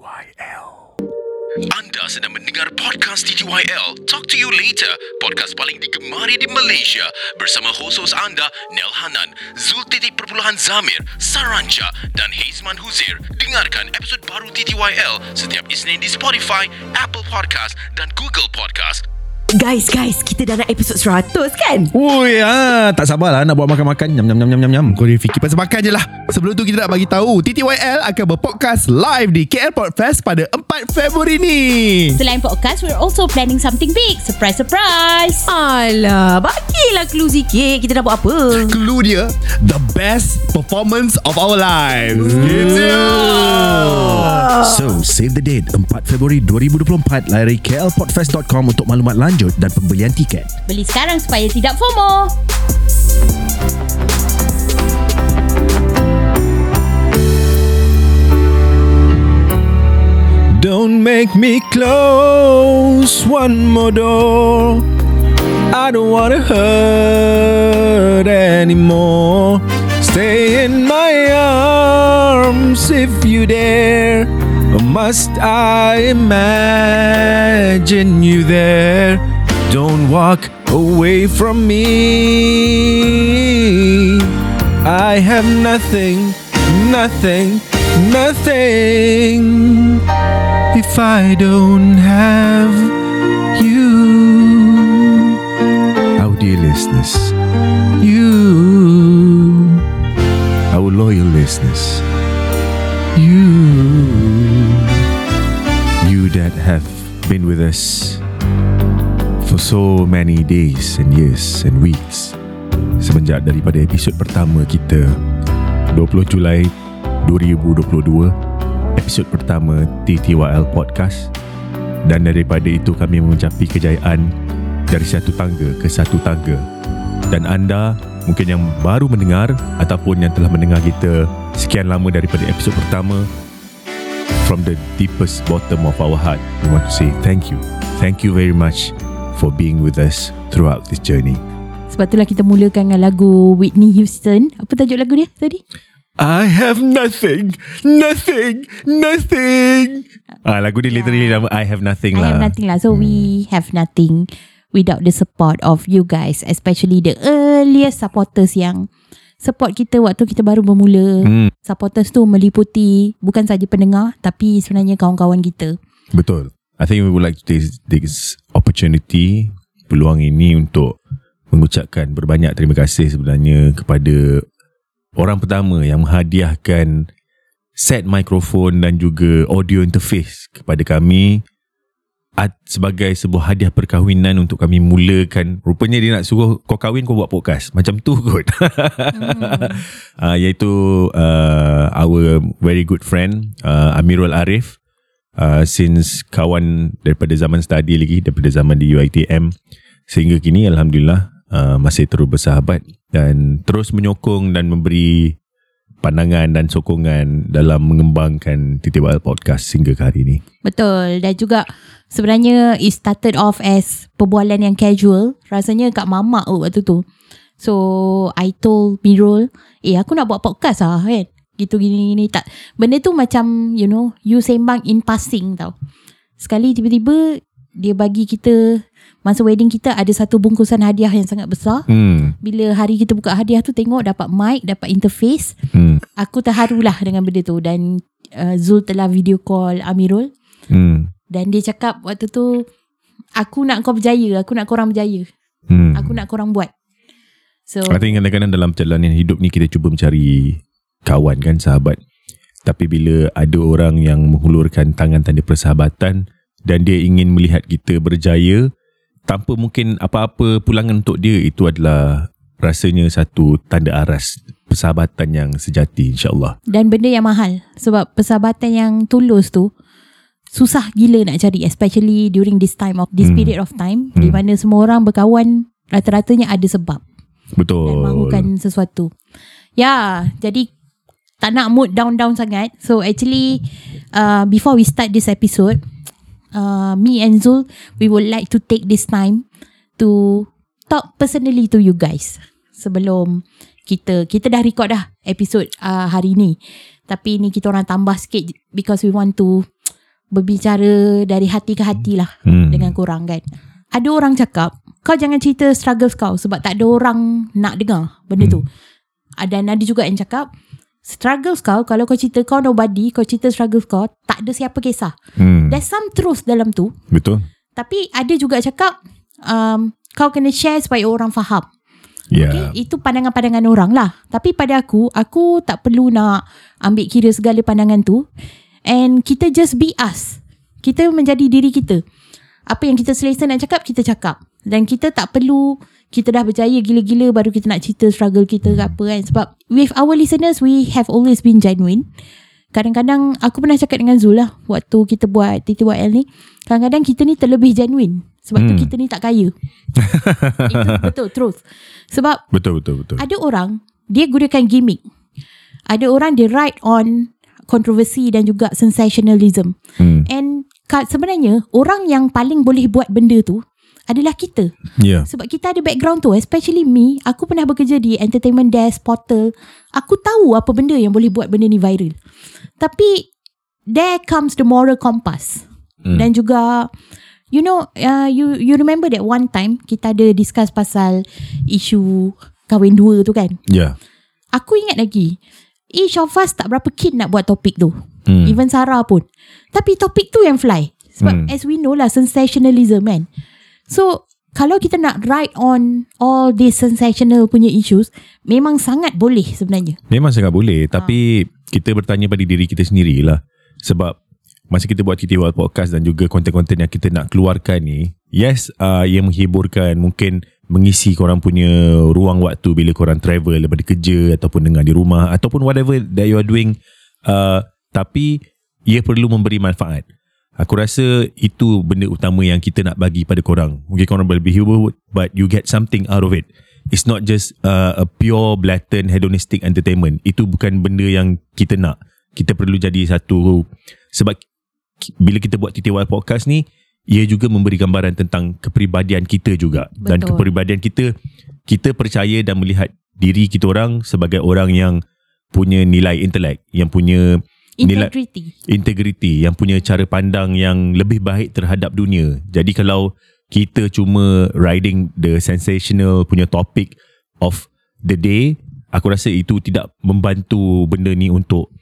TTYL. Anda sedang mendengar podcast TTYL Talk to you later. Podcast paling digemari di Malaysia. Bersama hos-hos anda Nel Hanan Zul Titik Perpuluhan Zamir Saranca Dan Haizman Huzir. Dengarkan episod baru TTYL Setiap Isnin di Spotify Apple Podcast Dan Google Podcast Guys, guys, kita dah nak episod 100 kan? Ui, ah, tak sabarlah nak buat makan-makan. Nyam, nyam, nyam, nyam, nyam, nyam. Kau dia fikir pasal makan je lah. Sebelum tu kita nak bagi tahu TTYL akan berpodcast live di KL Podfest pada 4 Februari ni. Selain podcast, we're also planning something big. Surprise, surprise. Alah, bagilah clue sikit. Kita dah buat apa? Clue dia, the best performance of our lives. Gitu. So, save the date 4 Februari 2024 layari klpodfest.com untuk maklumat lanjut dan pembelian tiket. Beli sekarang supaya tidak FOMO. Don't make me close one more door. I don't wanna hurt anymore. Stay in my arms if you dare. Or must I imagine you there? Don't walk away from me. I have nothing, nothing, nothing if I don't have you. Our dear listeners, you, our loyal listeners, you, you that have been with us so many days and years and weeks semenjak daripada episod pertama kita 20 Julai 2022 episod pertama TTYL Podcast. Dan daripada itu kami mencapai kejayaan dari satu tangga ke satu tangga. Dan anda mungkin yang baru mendengar ataupun yang telah mendengar kita sekian lama daripada episod pertama from the deepest bottom of our heart we want to say thank you. Thank you very much for being with us throughout this journey Sebab itulah kita mulakan dengan lagu Whitney Houston. Apa tajuk lagu dia tadi? I have nothing nothing nothing ah lagu dia literally nama I have nothing I lah have nothing lah. So we have nothing without the support of you guys. Especially the earliest supporters yang support kita waktu kita baru bermula. hmm, Supporters tu meliputi bukan saja pendengar tapi sebenarnya kawan-kawan kita. betul I think we would like to take this opportunity peluang ini untuk mengucapkan berbanyak terima kasih sebenarnya kepada orang pertama yang menghadiahkan set mikrofon dan juga audio interface kepada kami sebagai sebuah hadiah perkahwinan untuk kami mulakan. Rupanya dia nak suruh kau kahwin kau buat podcast. Macam tu kot. Uh, iaitu uh, our very good friend uh, Amirul Arif uh, since kawan daripada zaman study lagi daripada zaman di UiTM sehingga kini Alhamdulillah uh, masih terus bersahabat dan terus menyokong dan memberi pandangan dan sokongan dalam mengembangkan TTYL Podcast hingga ke hari ini. Betul. Dan juga sebenarnya it started off as perbualan yang casual. Rasanya kat mamak waktu tu. So I told Mirul eh aku nak buat podcast lah kan gitu gini gini tak benda tu macam you know you sembang in passing tau sekali tiba-tiba dia bagi kita masa wedding kita ada satu bungkusan hadiah yang sangat besar Hmm. bila hari kita buka hadiah tu tengok dapat mic dapat interface Hmm. aku terharulah dengan benda tu dan uh, Zul telah video call Amirul Hmm. dan dia cakap waktu tu Aku nak kau berjaya Aku nak korang berjaya Hmm. Aku nak korang buat So I think kadang-kadang dalam perjalanan hidup ni kita cuba mencari kawan kan, sahabat. Tapi bila ada orang yang menghulurkan tangan tanda persahabatan dan dia ingin melihat kita berjaya tanpa mungkin apa-apa pulangan untuk dia itu adalah rasanya satu tanda aras persahabatan yang sejati insyaAllah. Dan benda yang mahal Sebab persahabatan yang tulus tu Susah gila nak cari Especially during this time of This Hmm. period of time Hmm. Di mana semua orang berkawan Rata-ratanya ada sebab Betul. Dan mahukan sesuatu Ya Jadi Tak nak mood down-down sangat So actually uh, Before we start this episode uh, Me and Zul We would like to take this time To Talk personally to you guys Sebelum Kita Kita dah record dah Episode uh, hari ni Tapi ni kita orang tambah sikit Because we want to berbicara dari hati ke hati lah Hmm. dengan korang kan. Ada orang cakap, kau jangan cerita struggles kau sebab tak ada orang nak dengar benda tu. Dan ada juga yang cakap, struggles kau, kalau kau cerita kau nobody, kau cerita struggles kau, tak ada siapa kisah. Hmm. There's some truth dalam tu. Betul. Tapi ada juga cakap, um, kau kena share supaya orang faham. Ya. Okay, itu pandangan-pandangan orang lah. Tapi pada aku, aku tak perlu nak ambil kira segala pandangan tu. And kita just be us. Kita menjadi diri kita. Apa yang kita selesa nak cakap, kita cakap. Dan kita tak perlu, kita dah berjaya gila-gila baru kita nak cerita struggle kita ke apa kan. Sebab with our listeners, we have always been genuine. Kadang-kadang aku pernah cakap dengan Zul lah waktu kita buat TTYL ni. Kadang-kadang kita ni terlebih genuine. Sebab tu Hmm. kita ni tak kaya. Itu betul, truth. Sebab Betul betul betul. ada orang dia gunakan gimmick. Ada orang dia ride on kontroversi dan juga sensationalism. Hmm. And sebenarnya orang yang paling boleh buat benda tu adalah kita. Ya. Sebab kita ada background tu Especially me Aku pernah bekerja di Entertainment desk Portal Aku tahu apa benda Yang boleh buat benda ni viral Tapi There comes the moral compass Hmm. Dan juga You know uh, You you remember that one time Kita ada discuss pasal Isu Kahwin dua tu kan Ya. Aku ingat lagi Each of us tak berapa keen nak buat topik tu Hmm. Even Sarah pun Tapi topik tu yang fly Sebab Hmm. as we know lah Sensationalism kan So Kalau kita nak ride on All these sensational punya issues Memang sangat boleh sebenarnya. Memang sangat boleh Ah. Tapi Kita bertanya pada diri kita sendirilah. Sebab Masa kita buat TTY Podcast Dan juga konten-konten yang kita nak keluarkan ni Yes uh, Ia menghiburkan Mungkin Mengisi korang punya Ruang waktu Bila korang travel Daripada kerja Ataupun dengar di rumah Ataupun whatever That you are doing. Uh, Tapi Ia perlu memberi manfaat Aku rasa itu benda utama yang kita nak bagi pada korang. Mungkin korang boleh hibur but you get something out of it. It's not just uh, a pure blatant hedonistic entertainment. Itu bukan benda yang kita nak. Kita perlu jadi satu sebab bila kita buat TTY podcast ni ia juga memberi gambaran tentang kepribadian kita juga dan Betul. kepribadian kita kita percaya dan melihat diri kita orang sebagai orang yang punya nilai intelek, yang punya nilai Integrity. integriti yang punya cara pandang yang lebih baik terhadap dunia. Jadi kalau kita cuma riding the sensational punya topic of the day, aku rasa itu tidak membantu benda ni untuk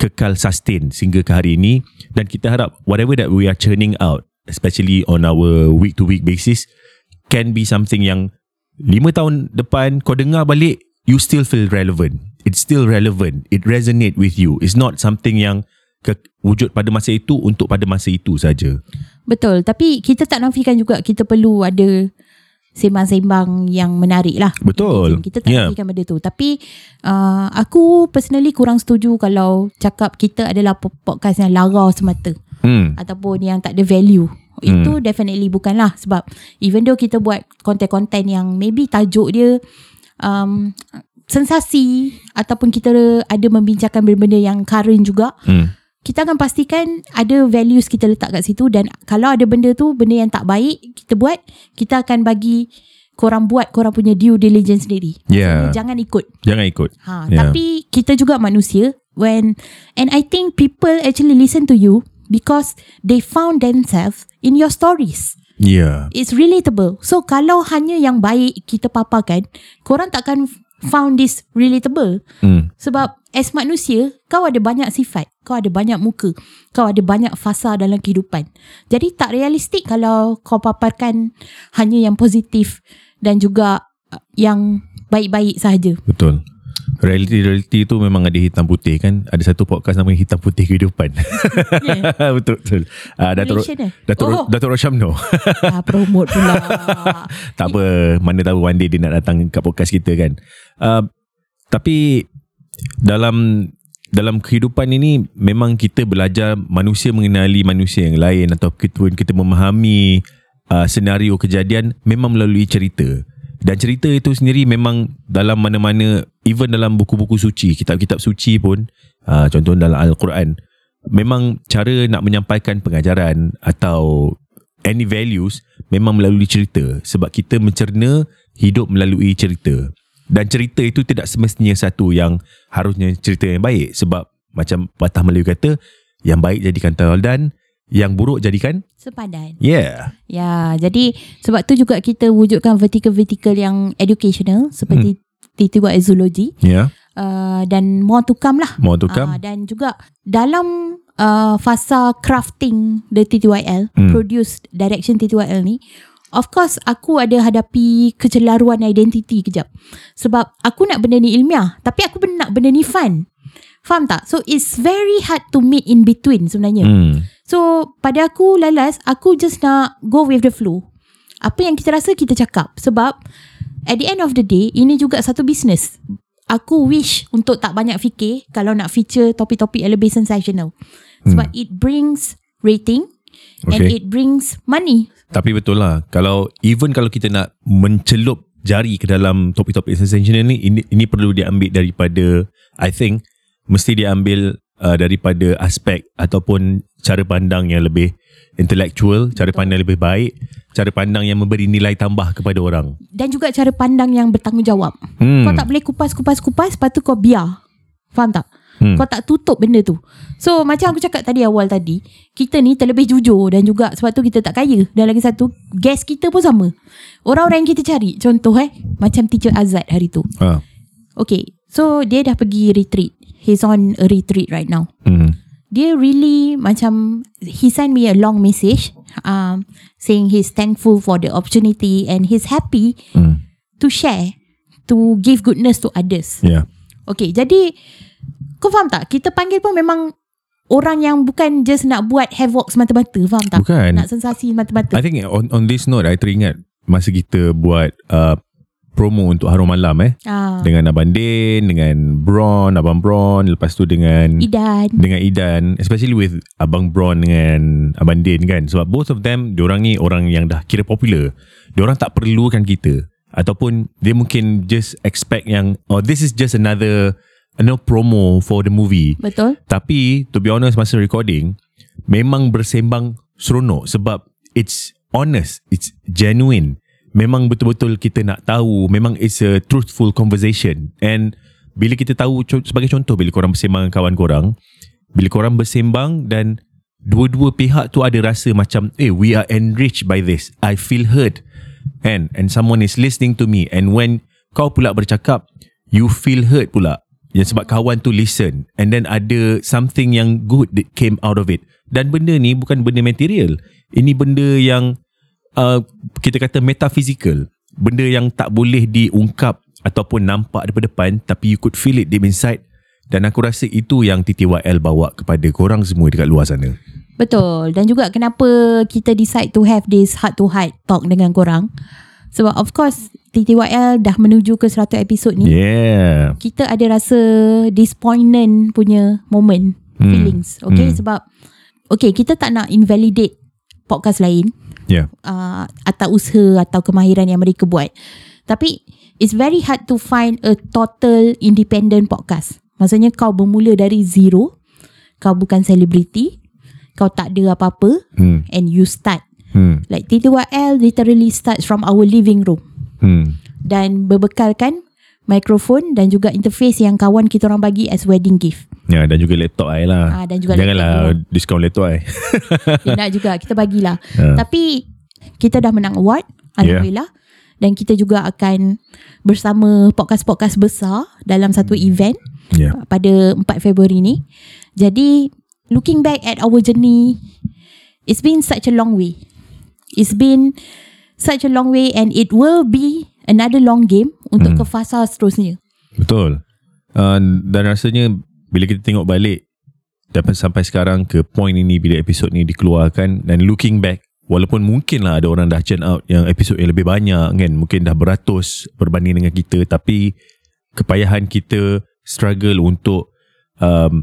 kekal sustain sehingga ke hari ini. Dan kita harap whatever that we are churning out especially on our week to week basis can be something yang lima tahun depan kau dengar balik you still feel relevant it's still relevant. It resonate with you. It's not something yang ke, wujud pada masa itu untuk pada masa itu saja. Betul. Tapi kita tak nafikan juga Kita perlu ada Sembang-sembang yang menarik lah. Betul. Kita tak Ya. nafikan benda tu. Tapi uh, Aku personally kurang setuju Kalau cakap kita adalah po- podcast yang lara semata. Hmm. Ataupun yang tak ada value. Itu definitely bukanlah sebab even though kita buat konten-konten yang maybe tajuk dia um, sensasi ataupun kita ada membincangkan benda-benda yang current juga, hmm kita akan pastikan ada values kita letak kat situ dan kalau ada benda tu benda yang tak baik kita buat, kita akan bagi korang buat korang punya due diligence sendiri. Yeah. Jangan ikut. jangan ikut Ha, yeah. Tapi kita juga manusia when and I think people actually listen to you because they found themselves in your stories. yeah It's relatable. So kalau hanya yang baik kita paparkan, korang takkan found this relatable. hmm Sebab as manusia, kau ada banyak sifat, kau ada banyak muka, kau ada banyak fasa dalam kehidupan. Jadi tak realistik kalau kau paparkan hanya yang positif dan juga uh, yang baik-baik sahaja. betul Reality-reality tu memang ada hitam putih kan Ada satu podcast namanya Hitam Putih Kehidupan Betul betul uh, eh? Datuk, Oh. Datuk Roshamno ah, promote pula. Tak apa Mana tahu one day dia nak datang kat podcast kita kan uh, Tapi Dalam dalam kehidupan ini memang kita belajar manusia mengenali manusia yang lain atau kita kita memahami uh, senario kejadian memang melalui cerita. Dan cerita itu sendiri memang dalam mana-mana even dalam buku-buku suci kitab-kitab suci pun uh, contoh dalam al-Quran memang cara nak menyampaikan pengajaran atau any values memang melalui cerita sebab kita mencerna hidup melalui cerita dan cerita itu tidak semestinya satu yang harusnya cerita yang baik sebab macam patah Melayu kata yang baik jadikan tauladan yang buruk jadikan Sepadan. yeah Ya, jadi sebab tu juga kita wujudkan vertical-vertical yang educational seperti T2 Zoology yeah uh, dan more to come lah. more to come Uh, dan juga dalam uh, fasa crafting the TTYL, Hmm. produce direction TTYL ni, of course aku ada hadapi kecelaruan identiti kejap. Sebab aku nak benda ni ilmiah, tapi aku nak benda ni fun. Faham tak? So it's very hard to meet in between sebenarnya. hmm. So pada aku Lalas Aku just nak Go with the flow Apa yang kita rasa Kita cakap Sebab At the end of the day Ini juga satu business Aku wish Untuk tak banyak fikir Kalau nak feature Topik-topik yang lebih sensational Sebab it brings Rating And Okay. it brings Money Tapi betul lah Kalau Even kalau kita nak Mencelup jari ke dalam Topik-topik sensational ni Ini, ini perlu diambil daripada I think Mesti diambil uh, Daripada aspek Ataupun Cara pandang yang lebih Intellectual Cara pandang yang lebih baik Cara pandang yang memberi nilai tambah kepada orang Dan juga cara pandang Yang bertanggungjawab hmm. Kau tak boleh kupas-kupas-kupas Lepas tu kau biar Faham tak? Hmm. Kau tak tutup benda tu So macam aku cakap tadi awal tadi Kita ni terlebih jujur Dan juga sebab tu kita tak kaya Dan lagi satu Guest kita pun sama Orang-orang yang kita cari Contoh eh Macam teacher Azad hari tu ha. Okay So dia dah pergi retreat He's on a retreat right now hmm. Dia really macam He sent me a long message um, Saying he's thankful for the opportunity And he's happy Hmm. To share To give goodness to others Yeah Okay, jadi kau faham tak? Kita panggil pun memang orang yang bukan just nak buat havoc semata-mata, faham tak? Bukan. Nak sensasi semata-mata. I think on on this note I teringat Masa kita buat uh, Promo untuk Harum Malam eh Ah, Dengan Abang Din Dengan Bron Abang Bron Lepas tu dengan Idan. dengan Idan especially with Abang Bron dengan Abang Din kan sebab both of them diorang ni orang yang dah kira popular diorang tak perlukan kita ataupun dia mungkin just expect yang oh this is just another know, promo for the movie. Betul? tapi to be honest masa recording memang bersembang seronok sebab it's honest it's genuine. Memang betul-betul kita nak tahu memang it's a truthful conversation. And bila kita tahu sebagai contoh bila korang bersembang dengan kawan korang bila korang bersembang dan dua-dua pihak tu ada rasa macam eh we are enriched by this. I feel heard. And and someone is listening to me. And when kau pula bercakap you feel heard pula yang sebab kawan tu listen. And then ada something yang good that came out of it. Dan benda ni bukan benda material. Ini benda yang uh, kita kata metaphysical. Benda yang tak boleh diungkap ataupun nampak daripada depan tapi you could feel it deep inside. Dan aku rasa itu yang TTYL bawa kepada korang semua dekat luar sana. Betul. Dan juga kenapa kita decide to have this heart to heart talk dengan korang. Sebab of course TTYL dah menuju ke 100 episod ni. yeah Kita ada rasa disappointment punya moment, Hmm. feelings. Okay, Hmm. sebab okay kita tak nak invalidate podcast lain. yeah uh, atau usaha atau kemahiran yang mereka buat. Tapi it's very hard to find a total independent podcast. Maksudnya kau bermula dari zero, kau bukan selebriti, kau tak ada apa-apa hmm. and you start. Hmm. Like TTYL literally starts from our living room Hmm. dan berbekalkan mikrofon dan juga interface yang kawan kita orang bagi as wedding gift. Ya dan juga laptop I lah Ah, dan juga Janganlah laptop diskaun laptop I Dia nak juga kita bagilah. Ya. Tapi kita dah menang award alhamdulillah dan kita juga akan bersama podcast-podcast besar dalam satu event Ya pada 4 Februari ni. Jadi looking back at our journey it's been such a long way. It's been such a long way and it will be another long game untuk Hmm. ke fasa seterusnya. Betul uh, Dan rasanya Bila kita tengok balik Dapat sampai sekarang ke point ini Bila episod ni dikeluarkan Dan looking back Walaupun mungkin lah ada orang dah churn out Yang episod yang lebih banyak kan Mungkin dah beratus Berbanding dengan kita Tapi Kepayahan kita Struggle untuk um,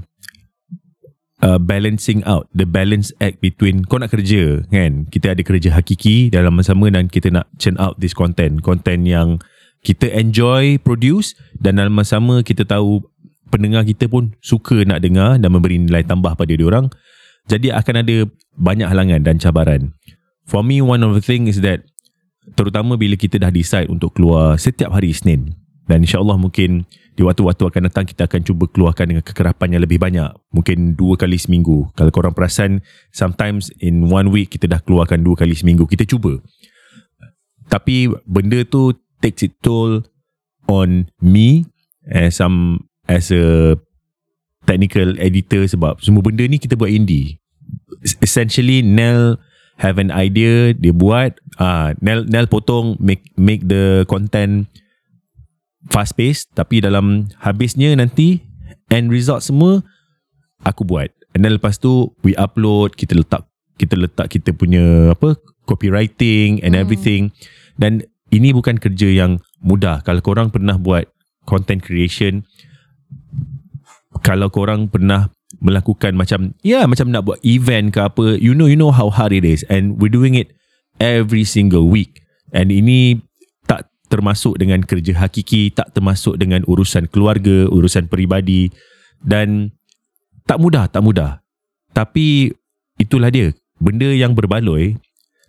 uh, Balancing out The balance act between Kau nak kerja kan Kita ada kerja hakiki Dalam masa sama Dan kita nak churn out this content Content yang kita enjoy produce dan dalam masa sama kita tahu pendengar kita pun suka nak dengar dan memberi nilai tambah pada dia orang. Jadi akan ada banyak halangan dan cabaran. For me one of the thing is that terutama bila kita dah decide untuk keluar setiap hari Isnin. Dan insyaAllah mungkin di waktu-waktu akan datang kita akan cuba keluarkan dengan kekerapan yang lebih banyak. Mungkin dua kali seminggu. Kalau korang perasan, sometimes in one week kita dah keluarkan dua kali seminggu. Kita cuba. Tapi benda tu takes it toll on me as some as a technical editor sebab semua benda ni kita buat indie. Essentially Nell have an idea dia buat ah uh, Nell Nell potong make make the content fast pace tapi dalam habisnya nanti end result semua aku buat. And then lepas tu we upload kita letak kita letak kita punya apa copywriting and everything dan ini bukan kerja yang mudah. Kalau korang pernah buat content creation kalau korang pernah melakukan macam ya yeah, macam nak buat event ke apa you know you know how hard it is and we're doing it every single week and ini termasuk dengan kerja hakiki tak termasuk dengan urusan keluarga urusan peribadi. Dan tak mudah tak mudah. Tapi itulah dia. Benda yang berbaloi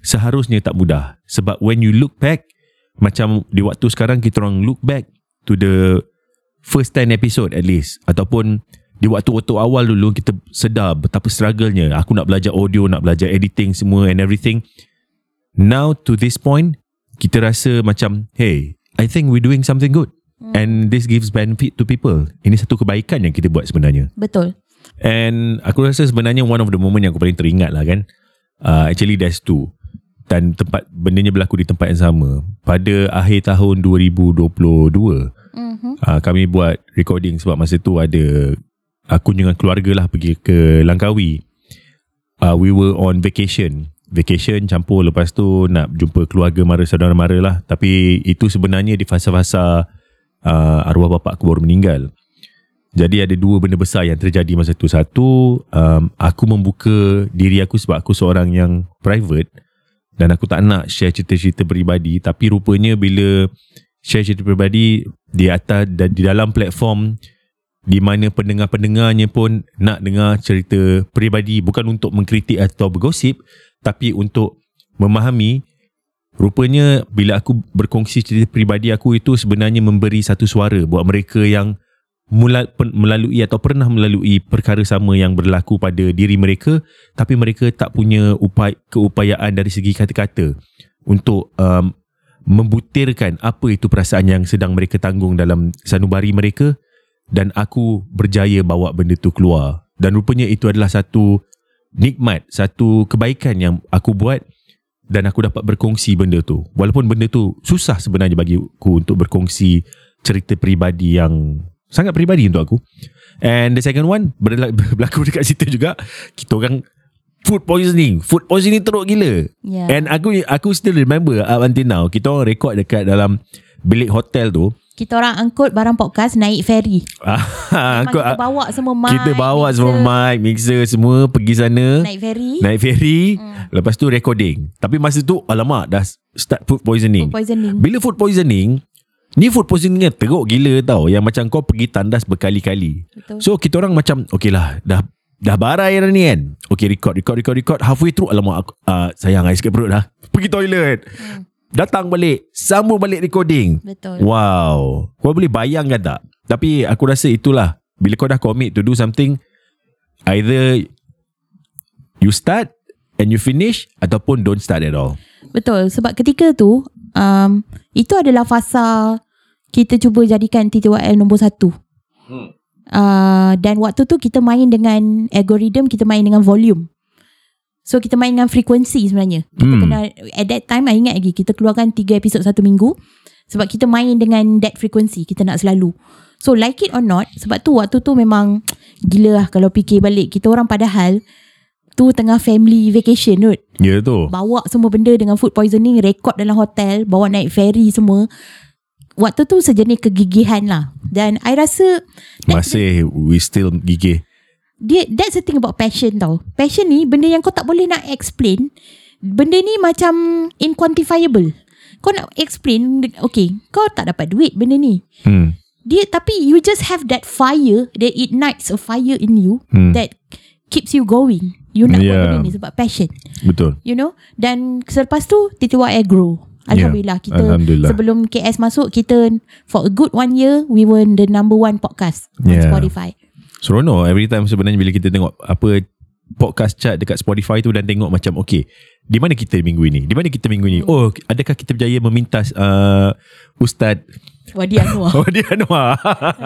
seharusnya tak mudah. Sebab when you look back macam di waktu sekarang kita orang look back to the first 10 episode at least. Ataupun di waktu-waktu awal dulu kita sedar betapa struggle-nya. Aku nak belajar audio nak belajar editing semua and everything. Now to this point kita rasa macam hey I think we're doing something good and this gives benefit to people ini satu kebaikan yang kita buat sebenarnya Betul. And aku rasa sebenarnya one of the moment yang aku paling teringat lah kan. Uh, actually there's two. Dan tempat bendanya berlaku di tempat yang sama. Pada akhir tahun 2022, Mm-hmm. uh, kami buat recording sebab masa tu ada aku dengan keluarga lah pergi ke Langkawi. Uh, we were on vacation. Vacation campur lepas tu nak jumpa keluarga mara saudara mara lah. Tapi itu sebenarnya di fasa-fasa uh, arwah bapa aku baru meninggal. Jadi ada dua benda besar yang terjadi masa tu. Satu, um, aku membuka diri aku sebab aku seorang yang private dan aku tak nak share cerita-cerita peribadi tapi rupanya bila share cerita peribadi di atas dan di dalam platform di mana pendengar-pendengarnya pun nak dengar cerita peribadi bukan untuk mengkritik atau bergosip tapi untuk memahami rupanya bila aku berkongsi cerita peribadi aku itu sebenarnya memberi satu suara buat mereka yang mula- melalui atau pernah melalui perkara sama yang berlaku pada diri mereka tapi mereka tak punya upaya keupayaan dari segi kata-kata untuk um, membutirkan apa itu perasaan yang sedang mereka tanggung dalam sanubari mereka dan aku berjaya bawa benda tu keluar. Dan rupanya itu adalah satu nikmat satu kebaikan yang aku buat dan aku dapat berkongsi benda tu. Walaupun benda tu susah sebenarnya bagi aku untuk berkongsi cerita peribadi yang sangat peribadi untuk aku. And the second one berla- berlaku dekat situ juga kita orang food poisoning. Food poisoning teruk gila. Yeah. and aku aku still remember up until now kita orang record dekat dalam bilik hotel tu Kita orang angkut barang podcast naik ferry. Ah, aku, kita bawa semua mic. kita bawa mixer, semua mic, mixer semua pergi sana. Naik ferry. Naik ferry. Lepas tu recording. Tapi masa tu alamak dah start food poisoning. Food poisoning. Bila food poisoning, ni food poisoningnya teruk gila tau. Yang macam kau pergi tandas berkali-kali. Betul. So kita orang macam okay lah dah dah barai dah ni kan. Okay record record record record halfway through alamak aku, uh, sayang I sikit perut dah. Pergi toilet. Datang balik, sambung balik recording. Betul. Wow. Kau boleh bayangkan tak? Tapi aku rasa itulah. Bila kau dah commit to do something, either you start and you finish ataupun don't start at all. Betul. Sebab ketika tu, um, itu adalah fasa kita cuba jadikan TTYL nombor satu. Hmm. Uh, dan waktu tu kita main dengan algorithm, kita main dengan volume. So kita main dengan frekuensi sebenarnya. Kita Hmm. kena at that time I ingat lagi kita keluarkan 3 episod satu minggu sebab kita main dengan that frequency kita nak selalu. So like it or not sebab tu waktu tu memang gila lah kalau fikir balik kita orang padahal tu tengah family vacation kot. Ya tu. Bawa semua benda dengan food poisoning, rekod dalam hotel, bawa naik ferry semua. Waktu tu sejenis kegigihan lah. Dan I rasa Masih we still gigih. Dia that's the thing about passion tau. Passion ni benda yang kau tak boleh nak explain. Benda ni macam inquantifiable. Kau nak explain, okay, kau tak dapat duit benda ni. Hmm. Dia tapi you just have that fire that ignites a fire in you Hmm. that keeps you going. You nak buat Yeah. benda ni sebab passion. Betul. You know Dan selepas tu TTYL grow Alhamdulillah kita Alhamdulillah. sebelum KS masuk kita for a good one year we were the number one podcast on Yeah. Spotify. Seronok. Every time sebenarnya bila kita tengok apa podcast chart dekat Spotify tu dan tengok macam okay di mana kita minggu ini? Di mana kita minggu ini? Oh adakah kita berjaya memintas uh, Ustaz Wadi Anwar. Wadi Anwar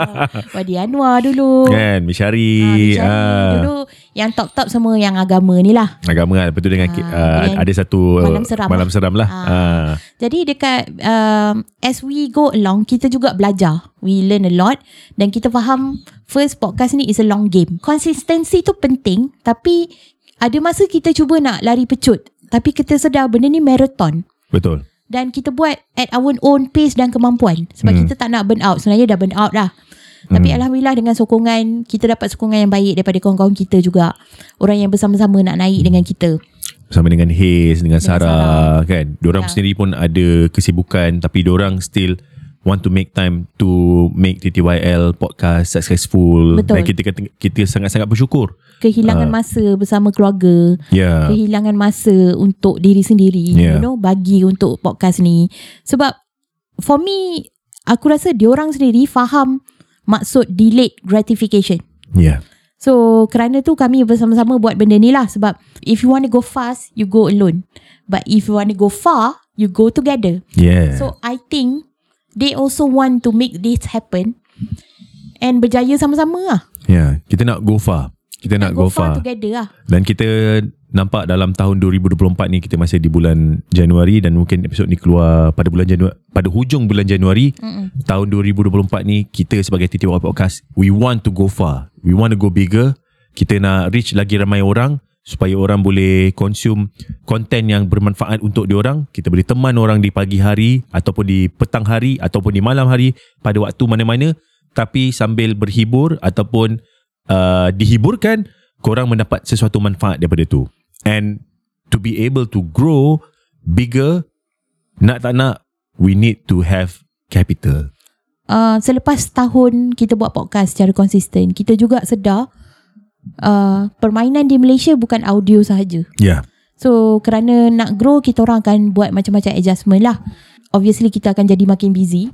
Wadi Anwar dulu. kan Mishari Ah, ah, Dulu yang top-top semua yang agama ni lah. agama kan betul dengan Ah, uh, ada satu malam seram malam lah. seram lah Ah. Ah. Jadi dekat um, as we go along kita juga belajar. We learn a lot dan kita faham first podcast ni is a long game. Konsistensi tu penting tapi ada masa kita cuba nak lari pecut tapi kita sedar benda ni marathon betul dan kita buat at our own pace dan kemampuan sebab Hmm. kita tak nak burn out. Sebenarnya dah burn out dah. Tapi Alhamdulillah dengan sokongan Kita dapat sokongan yang baik Daripada kawan-kawan kita juga Orang yang bersama-sama Nak naik dengan kita bersama dengan Haze dengan Sarah, kan diorang Ya. sendiri pun ada kesibukan tapi diorang still want to make time to make TTYL podcast successful. Betul. dan kita kita sangat-sangat bersyukur. Kehilangan Ah. masa bersama keluarga. Ya. Kehilangan masa Untuk diri sendiri Yeah. You know Bagi untuk podcast ni. Sebab For me Aku rasa diorang sendiri Faham Maksud delayed gratification. Ya. So kerana tu kami bersama-sama buat benda ni lah. Sebab if you want to go fast, you go alone. But if you want to go far, you go together. Yeah So I think they also want to make this happen. And berjaya sama-sama lah. Ya kita nak go far. Kita nak, Go go, far far. together lah. Dan kita nampak dalam tahun 2024 ni kita masih di bulan Januari dan mungkin episod ni keluar pada bulan Januari pada hujung bulan Januari. Mm-mm. tahun 2024 ni kita sebagai TTY Podcast we want to go far. We want to go bigger. Kita nak reach lagi ramai orang supaya orang boleh consume konten yang bermanfaat untuk diorang kita boleh teman orang di pagi hari ataupun di petang hari ataupun di malam hari pada waktu mana-mana. Tapi sambil berhibur ataupun uh, dihiburkan korang mendapat sesuatu manfaat daripada tu. And to be able to grow bigger nak tak nak we need to have capital. Uh, Selepas tahun kita buat podcast secara konsisten Kita juga sedar uh, Permainan di Malaysia bukan audio sahaja yeah So kerana nak grow kita orang akan buat macam-macam adjustment lah. Obviously kita akan jadi makin busy.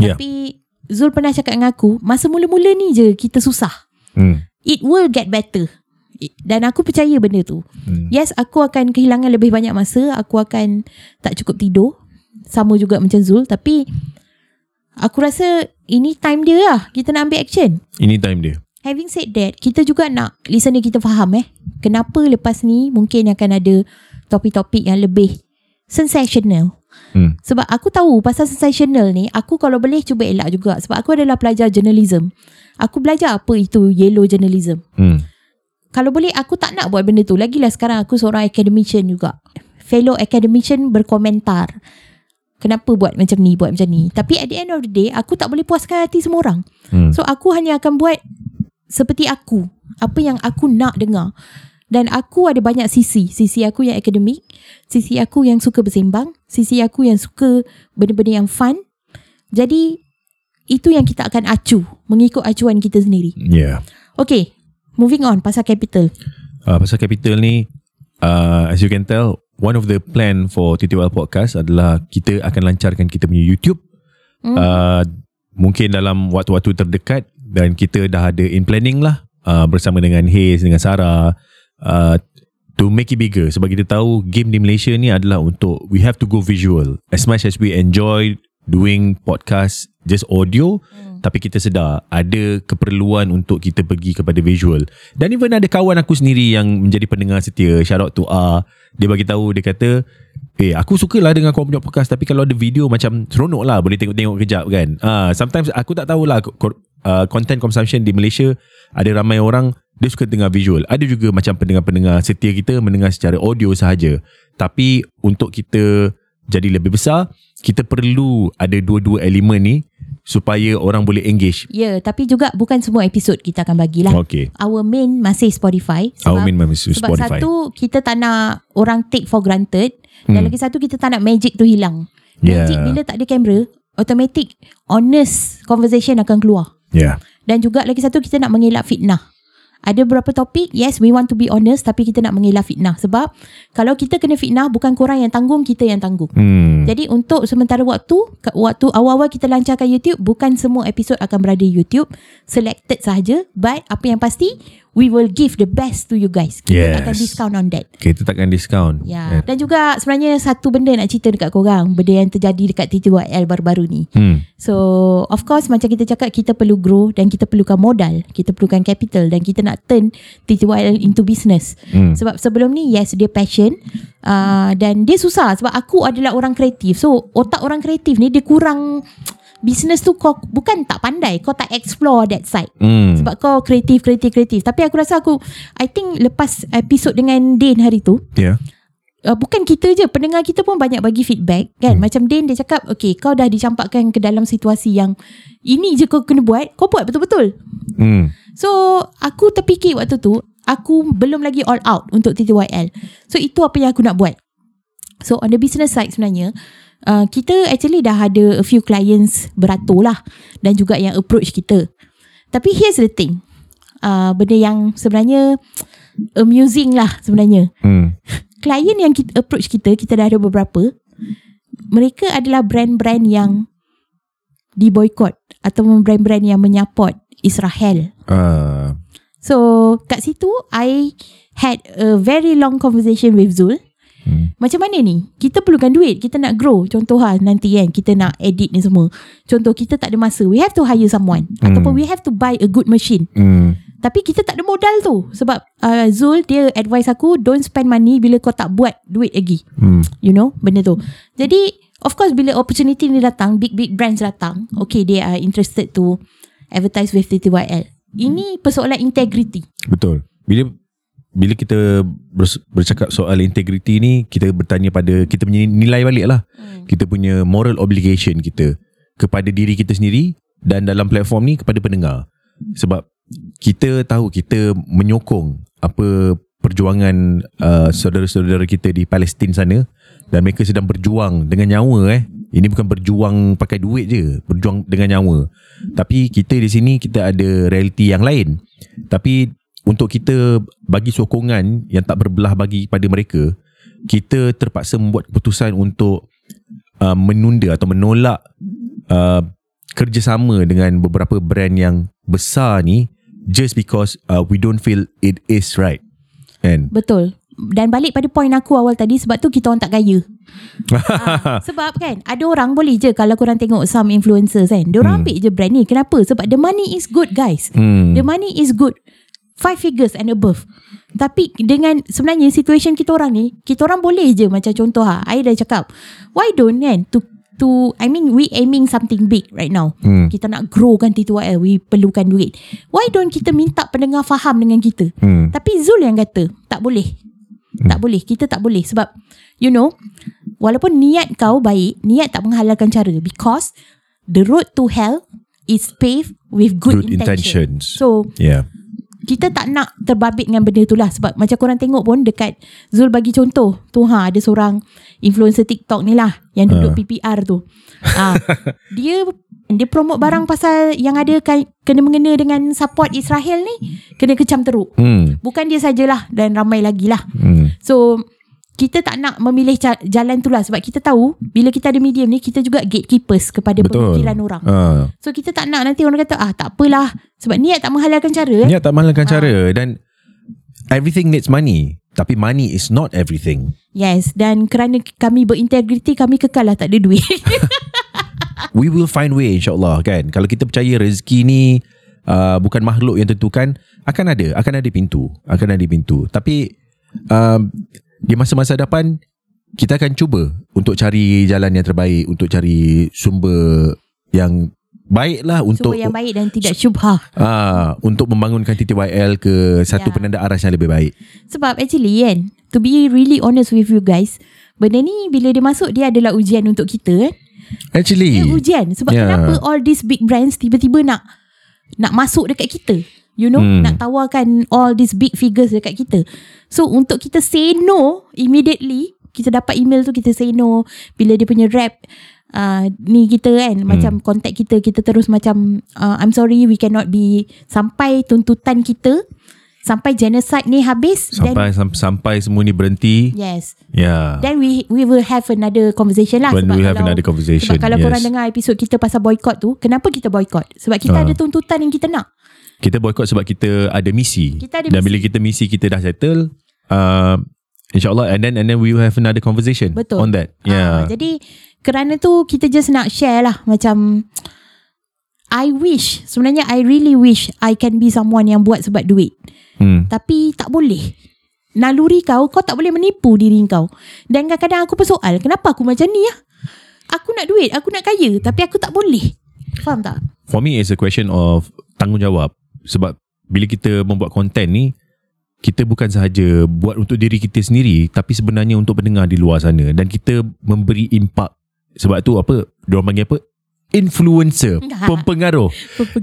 Yeah. Tapi Zul pernah cakap dengan aku, masa mula-mula ni je kita susah. hmm. It will get better. Dan aku percaya benda tu. Hmm. Yes, aku akan kehilangan lebih banyak masa, aku akan tak cukup tidur. Sama juga macam Zul, tapi aku rasa ini time dia lah. Kita nak ambil action. ini time dia Having said that, kita juga nak listener kita faham eh. Kenapa lepas ni mungkin akan ada topik-topik yang lebih sensational. hmm. Sebab aku tahu pasal sensational ni, aku kalau boleh cuba elak juga. Sebab aku adalah pelajar journalism. Aku belajar apa itu yellow journalism. Hmm. Kalau boleh aku tak nak buat benda tu. Lagilah sekarang aku seorang academician juga. Fellow academician berkomentar. Kenapa buat macam ni, buat macam ni. Tapi at the end of the day, aku tak boleh puaskan hati semua orang. Hmm. So aku hanya akan buat seperti aku. Apa yang aku nak dengar. Dan aku ada banyak sisi. Sisi aku yang akademik. Sisi aku yang suka bersembang. Sisi aku yang suka benda-benda yang fun. Jadi, itu yang kita akan acu. Mengikut acuan kita sendiri. yeah Okay, moving on pasal capital. uh, pasal capital ni uh, as you can tell one of the plan for TTWL podcast adalah kita akan lancarkan kita punya YouTube Hmm. uh, mungkin dalam waktu-waktu terdekat dan kita dah ada in planning lah uh, bersama dengan Haze dengan Sarah uh, to make it bigger. Sebab kita tahu game di Malaysia ni adalah untuk we have to go visual. As much as we enjoy doing podcast just audio tapi kita sedar ada keperluan untuk kita pergi kepada visual. Dan even ada kawan aku sendiri yang menjadi pendengar setia. Shout out to A dia bagi tahu dia kata eh aku sukalah dengan kau punya podcast tapi kalau ada video macam seronok lah boleh tengok-tengok kejap kan. Ah sometimes aku tak tahulah uh, content consumption di Malaysia ada ramai orang dia suka dengar visual ada juga macam pendengar-pendengar setia kita mendengar secara audio sahaja tapi untuk kita jadi lebih besar kita perlu ada dua-dua elemen ni supaya orang boleh engage Ya, yeah, tapi juga bukan semua episod kita akan bagilah. Okay. Our main masih Spotify. Our main masih sebab Spotify. satu, kita tak nak orang take for granted. Dan Hmm. lagi satu, kita tak nak magic tu hilang. Yeah. Magic bila tak ada kamera, automatic honest conversation akan keluar. Yeah. Dan juga lagi satu, kita nak mengelak fitnah. Ada beberapa topik Yes we want to be honest Tapi kita nak mengelak fitnah Sebab Kalau kita kena fitnah Bukan korang yang tanggung Kita yang tanggung Hmm. Jadi untuk sementara waktu Waktu awal-awal kita lancarkan YouTube Bukan semua episod akan berada di YouTube Selected sahaja But apa yang pasti We will give the best to you guys Kita Yes. akan discount on that Kita takkan diskaun. Ya. Dan juga sebenarnya satu benda nak cerita dekat korang. Benda yang terjadi dekat TTYL baru-baru ni. Hmm. So, of course macam kita cakap kita perlu grow dan kita perlukan modal. Kita perlukan capital dan kita nak turn TTYL into business. Hmm. Sebab sebelum ni yes dia passion uh, dan dia susah sebab aku adalah orang kreatif. So, otak orang kreatif ni dia kurang business tu kau bukan tak pandai, kau tak explore that side. Hmm. Sebab kau kreatif, kreatif, kreatif. Tapi aku rasa aku, I think lepas episod dengan Dane hari tu, Ya. uh, bukan kita je pendengar kita pun banyak bagi feedback kan hmm. macam Din dia cakap okay kau dah dicampakkan ke dalam situasi yang ini je kau kena buat kau buat betul-betul Hmm. so aku terfikir waktu tu aku belum lagi all out untuk TTYL so itu apa yang aku nak buat so on the business side sebenarnya uh, kita actually dah ada a few clients beratur lah dan juga yang approach kita tapi here's the thing uh, benda yang sebenarnya amusing lah sebenarnya Hmm. klien yang kita approach kita, kita dah ada beberapa. Mereka adalah brand-brand yang diboykot atau brand-brand yang menyapot Israel. Ah. So, kat situ I had a very long conversation with Zul. Hmm. Macam mana ni? Kita perlukan duit, kita nak grow. Contoh lah nanti kan kita nak edit ni semua. Contoh kita tak ada masa, we have to hire someone Hmm. ataupun we have to buy a good machine. Hmm. Tapi kita tak ada modal tu sebab uh, Zul dia advise aku don't spend money bila kau tak buat duit lagi. Hmm. You know benda tu. Jadi of course bila opportunity ni datang, big big brands datang, okay they are interested to advertise with TTYL. Ini persoalan integrity. Betul. Bila bila kita ber, bercakap soal integriti ni, kita bertanya pada kita punya nilai balik lah. Hmm. Kita punya moral obligation kita kepada diri kita sendiri dan dalam platform ni kepada pendengar. Sebab kita tahu kita menyokong apa perjuangan uh, saudara-saudara kita di Palestin sana dan mereka sedang berjuang dengan nyawa eh. Ini bukan berjuang pakai duit je, berjuang dengan nyawa. Tapi kita di sini kita ada realiti yang lain. Tapi untuk kita bagi sokongan yang tak berbelah bagi pada mereka, kita terpaksa membuat keputusan untuk uh, menunda atau menolak uh, kerjasama dengan beberapa brand yang besar ni just because uh, we don't feel it is right. Kan? Betul. Dan balik pada point aku awal tadi sebab tu kita orang tak gaya. ha, sebab kan ada orang boleh je kalau korang tengok some influencers kan. Dia orang Hmm. ambil je brand ni. Kenapa? Sebab the money is good guys. Hmm. The money is good. Five figures and above. Tapi dengan sebenarnya situation kita orang ni, kita orang boleh je macam contoh ha. I dah cakap, why don't kan to to I mean we aiming something big right now. Hmm. Kita nak grow kan TTYL, we perlukan duit. Why don't kita minta pendengar faham dengan kita? Hmm. Tapi Zul yang kata tak boleh. Tak boleh. Kita tak boleh sebab you know walaupun niat kau baik, niat tak menghalalkan cara because the road to hell is paved with good, Good intention. intentions. So Yeah. Kita tak nak terbabit dengan benda tu lah sebab macam korang tengok pun dekat Zul bagi contoh tu ha ada seorang influencer TikTok ni lah yang duduk Ha. PPR tu. ha, dia dia promote barang pasal yang ada kai- kena mengena dengan support Israel ni kena kecam teruk. Hmm. Bukan dia sajalah dan ramai lagi lah. Hmm. So kita tak nak memilih jalan tu lah sebab kita tahu bila kita ada medium ni kita juga gatekeepers kepada Betul. pemikiran orang. Ah. So kita tak nak nanti orang kata ah tak apalah sebab niat tak menghalalkan cara. Eh. Niat tak malangkan Ah. cara dan everything needs money. Tapi money is not everything. Yes dan kerana kami berintegriti kami kekal lah tak ada duit. We will find way insyaAllah kan. Kalau kita percaya rezeki ni uh, bukan makhluk yang tentukan, akan ada, akan ada pintu, akan ada pintu. Tapi um, di masa-masa depan kita akan cuba untuk cari jalan yang terbaik, untuk cari sumber yang baiklah untuk Sumber yang baik dan tidak syubhah. Ah, untuk membangunkan TTYL ke satu Ya. penanda aras yang lebih baik. Sebab actually kan to be really honest with you guys benda ni bila dia masuk dia adalah ujian untuk kita kan. Actually, Dia ujian sebab Yeah. kenapa all these big brands tiba-tiba nak nak masuk dekat kita. You know, Hmm. nak tawarkan all these big figures dekat kita. So untuk kita say no immediately, kita dapat email tu kita say no bila dia punya rap uh, ni kita kan hmm. macam contact kita kita terus macam uh, I'm sorry we cannot be sampai tuntutan kita sampai genocide ni habis Sampai sam- sampai semua ni berhenti. then yes Ya. then we we will have another conversation lah When sebab we have kalau, another conversation, sebab kalau yes. korang dengar episod kita pasal boycott tu kenapa kita boycott sebab kita Ah. ada tuntutan yang kita nak Kita boycott sebab kita ada misi. Kita ada Dan misi. bila kita misi kita dah settle, uh, insyaallah and then and then we will have another conversation Betul. on that. Yeah. Ah, jadi kerana tu kita just nak share lah macam I wish sebenarnya I really wish I can be someone yang buat sebab duit. hmm. Tapi tak boleh. Naluri kau kau tak boleh menipu diri kau. Dan kadang-kadang aku bersoal, kenapa aku macam ni ya? Aku nak duit, aku nak kaya tapi aku tak boleh. Faham tak? For me it's a question of tanggungjawab sebab bila kita membuat konten ni kita bukan sahaja buat untuk diri kita sendiri tapi sebenarnya untuk pendengar di luar sana. Dan kita memberi impak sebab tu apa diorang panggil apa? Influencer pempengaruh.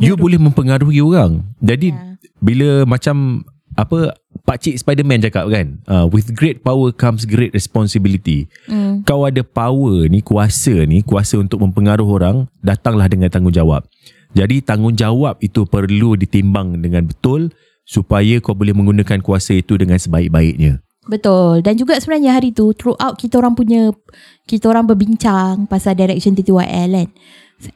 You boleh mempengaruhi orang. Jadi Ya. bila macam apa pakcik Spiderman cakap kan uh, with great power comes great responsibility. Hmm. kau ada power ni kuasa ni kuasa untuk mempengaruhi orang datanglah dengan tanggungjawab jadi tanggungjawab itu perlu ditimbang dengan betul supaya kau boleh menggunakan kuasa itu dengan sebaik-baiknya Betul. Dan juga sebenarnya hari tu throughout kita orang punya kita orang berbincang pasal direction TTYL kan.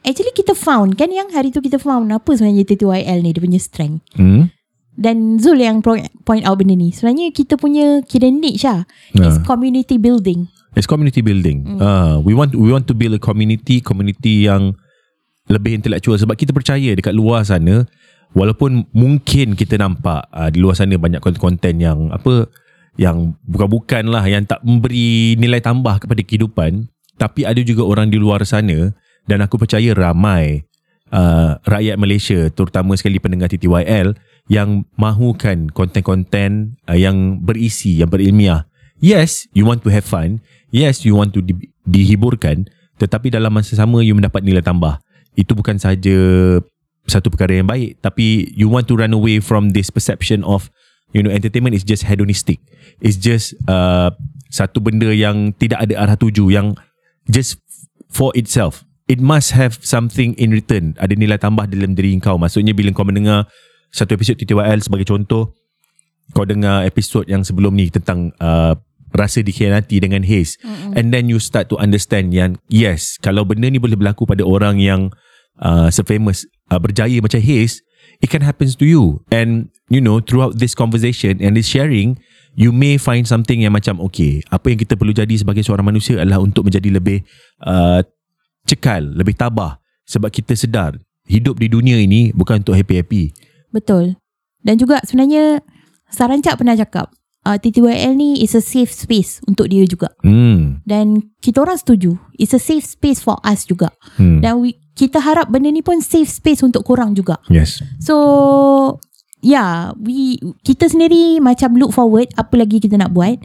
Actually kita found kan yang hari tu kita found apa sebenarnya TTYL ni dia punya strength. hmm? Dan Zul yang point out benda ni. Sebenarnya kita punya kira niche lah. Is Ah. community building. It's community building. Hmm. Ah, we want we want to build a community, community yang lebih intellectual. Sebab kita percaya dekat luar sana walaupun mungkin kita nampak uh, di luar sana banyak konten-konten yang apa yang bukan-bukan lah yang tak memberi nilai tambah kepada kehidupan tapi ada juga orang di luar sana dan aku percaya ramai uh, rakyat Malaysia terutama sekali pendengar TTYL yang mahukan konten-konten uh, yang berisi yang berilmiah. Yes you want to have fun. Yes you want to di- dihiburkan. Tetapi dalam masa sama you mendapat nilai tambah itu bukan sahaja satu perkara yang baik tapi you want to run away from this perception of you know entertainment is just hedonistic. It's just uh, satu benda yang tidak ada arah tuju yang just for itself. It must have something in return. Ada nilai tambah dalam diri kau. Maksudnya bila kau mendengar satu episod TTYL sebagai contoh kau dengar episod yang sebelum ni tentang uh, rasa dikhianati dengan Haze mm-hmm. and then you start to understand yang yes kalau benda ni boleh berlaku pada orang yang uh, se-famous uh, berjaya macam Haze it can happens to you and you know throughout this conversation and this sharing you may find something yang macam okay apa yang kita perlu jadi sebagai seorang manusia adalah untuk menjadi lebih uh, cekal lebih tabah sebab kita sedar hidup di dunia ini bukan untuk happy-happy Betul. Dan juga sebenarnya Sarancak pernah cakap uh, TTYL ni is a safe space untuk dia juga. hmm Dan kita orang setuju. It's a safe space for us juga. hmm Dan we, kita harap benda ni pun safe space untuk korang juga. yes So yeah, we kita sendiri macam look forward apa lagi kita nak buat.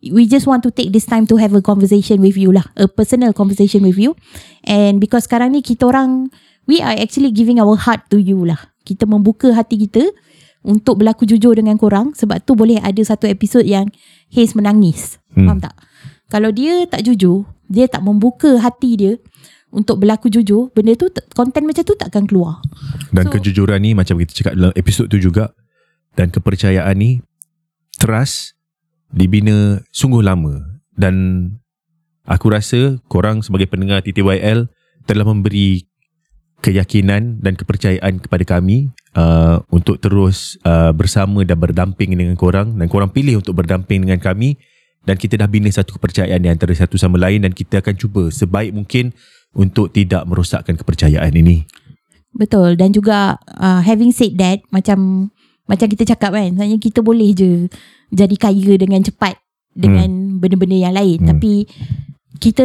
We just want to take this time to have a conversation with you lah, a personal conversation with you. And because sekarang ni kita orang we are actually giving our heart to you lah. Kita membuka hati kita untuk berlaku jujur dengan korang sebab tu boleh ada satu episod yang Haze menangis. Hmm. Faham tak? Kalau dia tak jujur, dia tak membuka hati dia untuk berlaku jujur, benda tu konten macam tu takkan keluar. Dan So- kejujuran ni macam kita cakap dalam episod tu juga dan kepercayaan ni trust dibina sungguh lama dan aku rasa korang sebagai pendengar TTYL telah memberi keyakinan dan kepercayaan kepada kami uh, untuk terus uh, bersama dan berdamping dengan korang dan korang pilih untuk berdamping dengan kami dan kita dah bina satu kepercayaan di antara satu sama lain dan kita akan cuba sebaik mungkin untuk tidak merosakkan kepercayaan ini. Betul dan juga uh, having said that macam macam kita cakap kan sebenarnya kita boleh je jadi kaya dengan cepat dengan hmm. benda-benda yang lain Hmm. tapi kita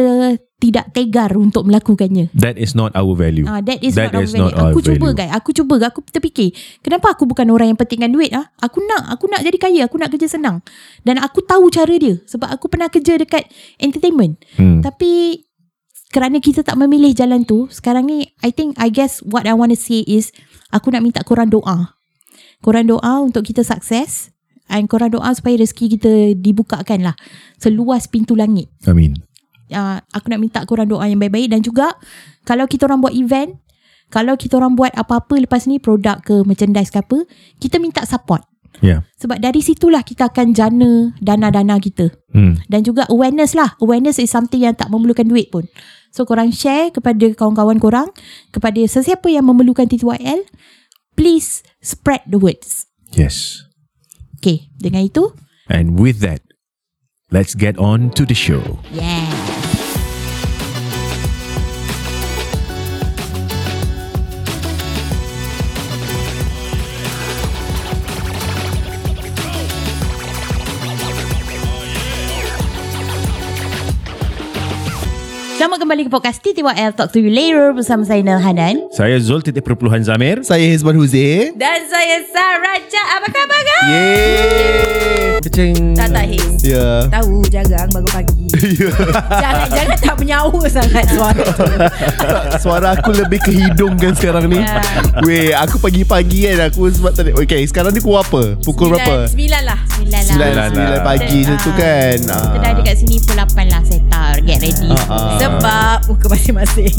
tidak tegar untuk melakukannya. That is not our value. Ah, that is That not our is value. not our Aku cuba value. guys, aku cuba, aku terfikir, kenapa aku bukan orang yang pentingkan duit ah? Aku nak, aku nak jadi kaya, aku nak kerja senang. Dan aku tahu cara dia sebab aku pernah kerja dekat entertainment. Hmm. Tapi kerana kita tak memilih jalan tu, sekarang ni I think I guess what I want to say is aku nak minta korang doa. Korang doa untuk kita sukses and korang doa supaya rezeki kita dibukakan lah seluas pintu langit. Amin. Uh, aku nak minta korang doa yang baik-baik dan juga kalau kita orang buat event, kalau kita orang buat apa-apa lepas ni produk ke merchandise ke apa, kita minta support. Yeah. Sebab dari situlah kita akan jana dana-dana kita. Hmm. Dan juga awareness lah. Awareness is something yang tak memerlukan duit pun. So korang share kepada kawan-kawan korang, kepada sesiapa yang memerlukan TTYL, please spread the words. Yes. Okay, dengan itu, And with that, let's get on to the show. yeah. Kembali ke podcast TTYL Talk to you later bersama saya Nel Hanan. Saya Zul titik perpuluhan Zamir. Saya Hizman Huzi. Dan saya Saraja. Apa khabar kan? Yeay. Kecing. Tak tak Hiz. Ya. Tahu jagang bangun pagi. jangan jangan tak menyawa sangat suara tu. Suara aku lebih ke hidung kan sekarang ni. Ya. Weh, aku pagi-pagi kan aku sebab tadi. Okay, sekarang ni pukul apa? Pukul berapa? Sembilan lah. Sembilan lah. Sembilan, Sembilan sembilan lah. pagi macam tu kan. Kita dah dekat sini pukul 8 lah Settle Get ready Ah, ah. Sebab muka masing-masing.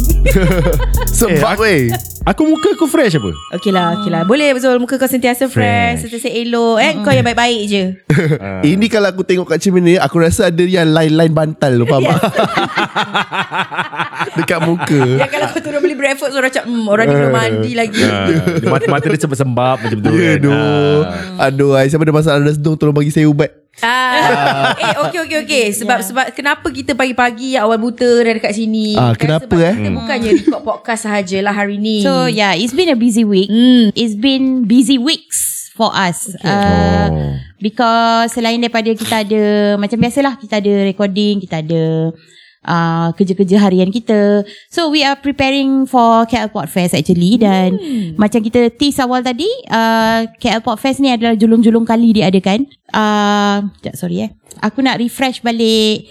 Sebab Eh, weh. Aku muka aku fresh apa? Okey lah, okey lah. Boleh betul muka kau sentiasa fresh, Fresh. sentiasa elok. Eh, kau yang baik-baik je. Ini kalau aku tengok kat cermin ni, aku rasa ada yang lain-lain bantal faham tak? Dekat muka. Ya kalau kau turun beli breakfast orang macam hmm, orang ni belum mandi lagi. Uh, mata, mata dia sembab-sembab macam tu Ya, kan. doh. Ah. Aduh, ai, siapa ada masalah resdung tolong bagi saya ubat. Ah. eh okey okey okey sebab sebab kenapa kita pagi-pagi awal buta dah dekat sini? Ah, Kan kenapa, sebab eh? Kita bukannya record podcast sahajalah hari ni. So yeah, it's been a busy week. Hmm. It's been busy weeks for us. Okay. Uh, Oh. Because selain daripada kita ada macam biasalah kita ada recording, kita ada uh, kerja-kerja harian kita. So we are preparing for KL Port Fest actually dan hmm. macam kita tease awal tadi, uh, KL Port Fest ni adalah julung-julung kali diadakan. Uh, sekejap, sorry eh. Aku nak refresh balik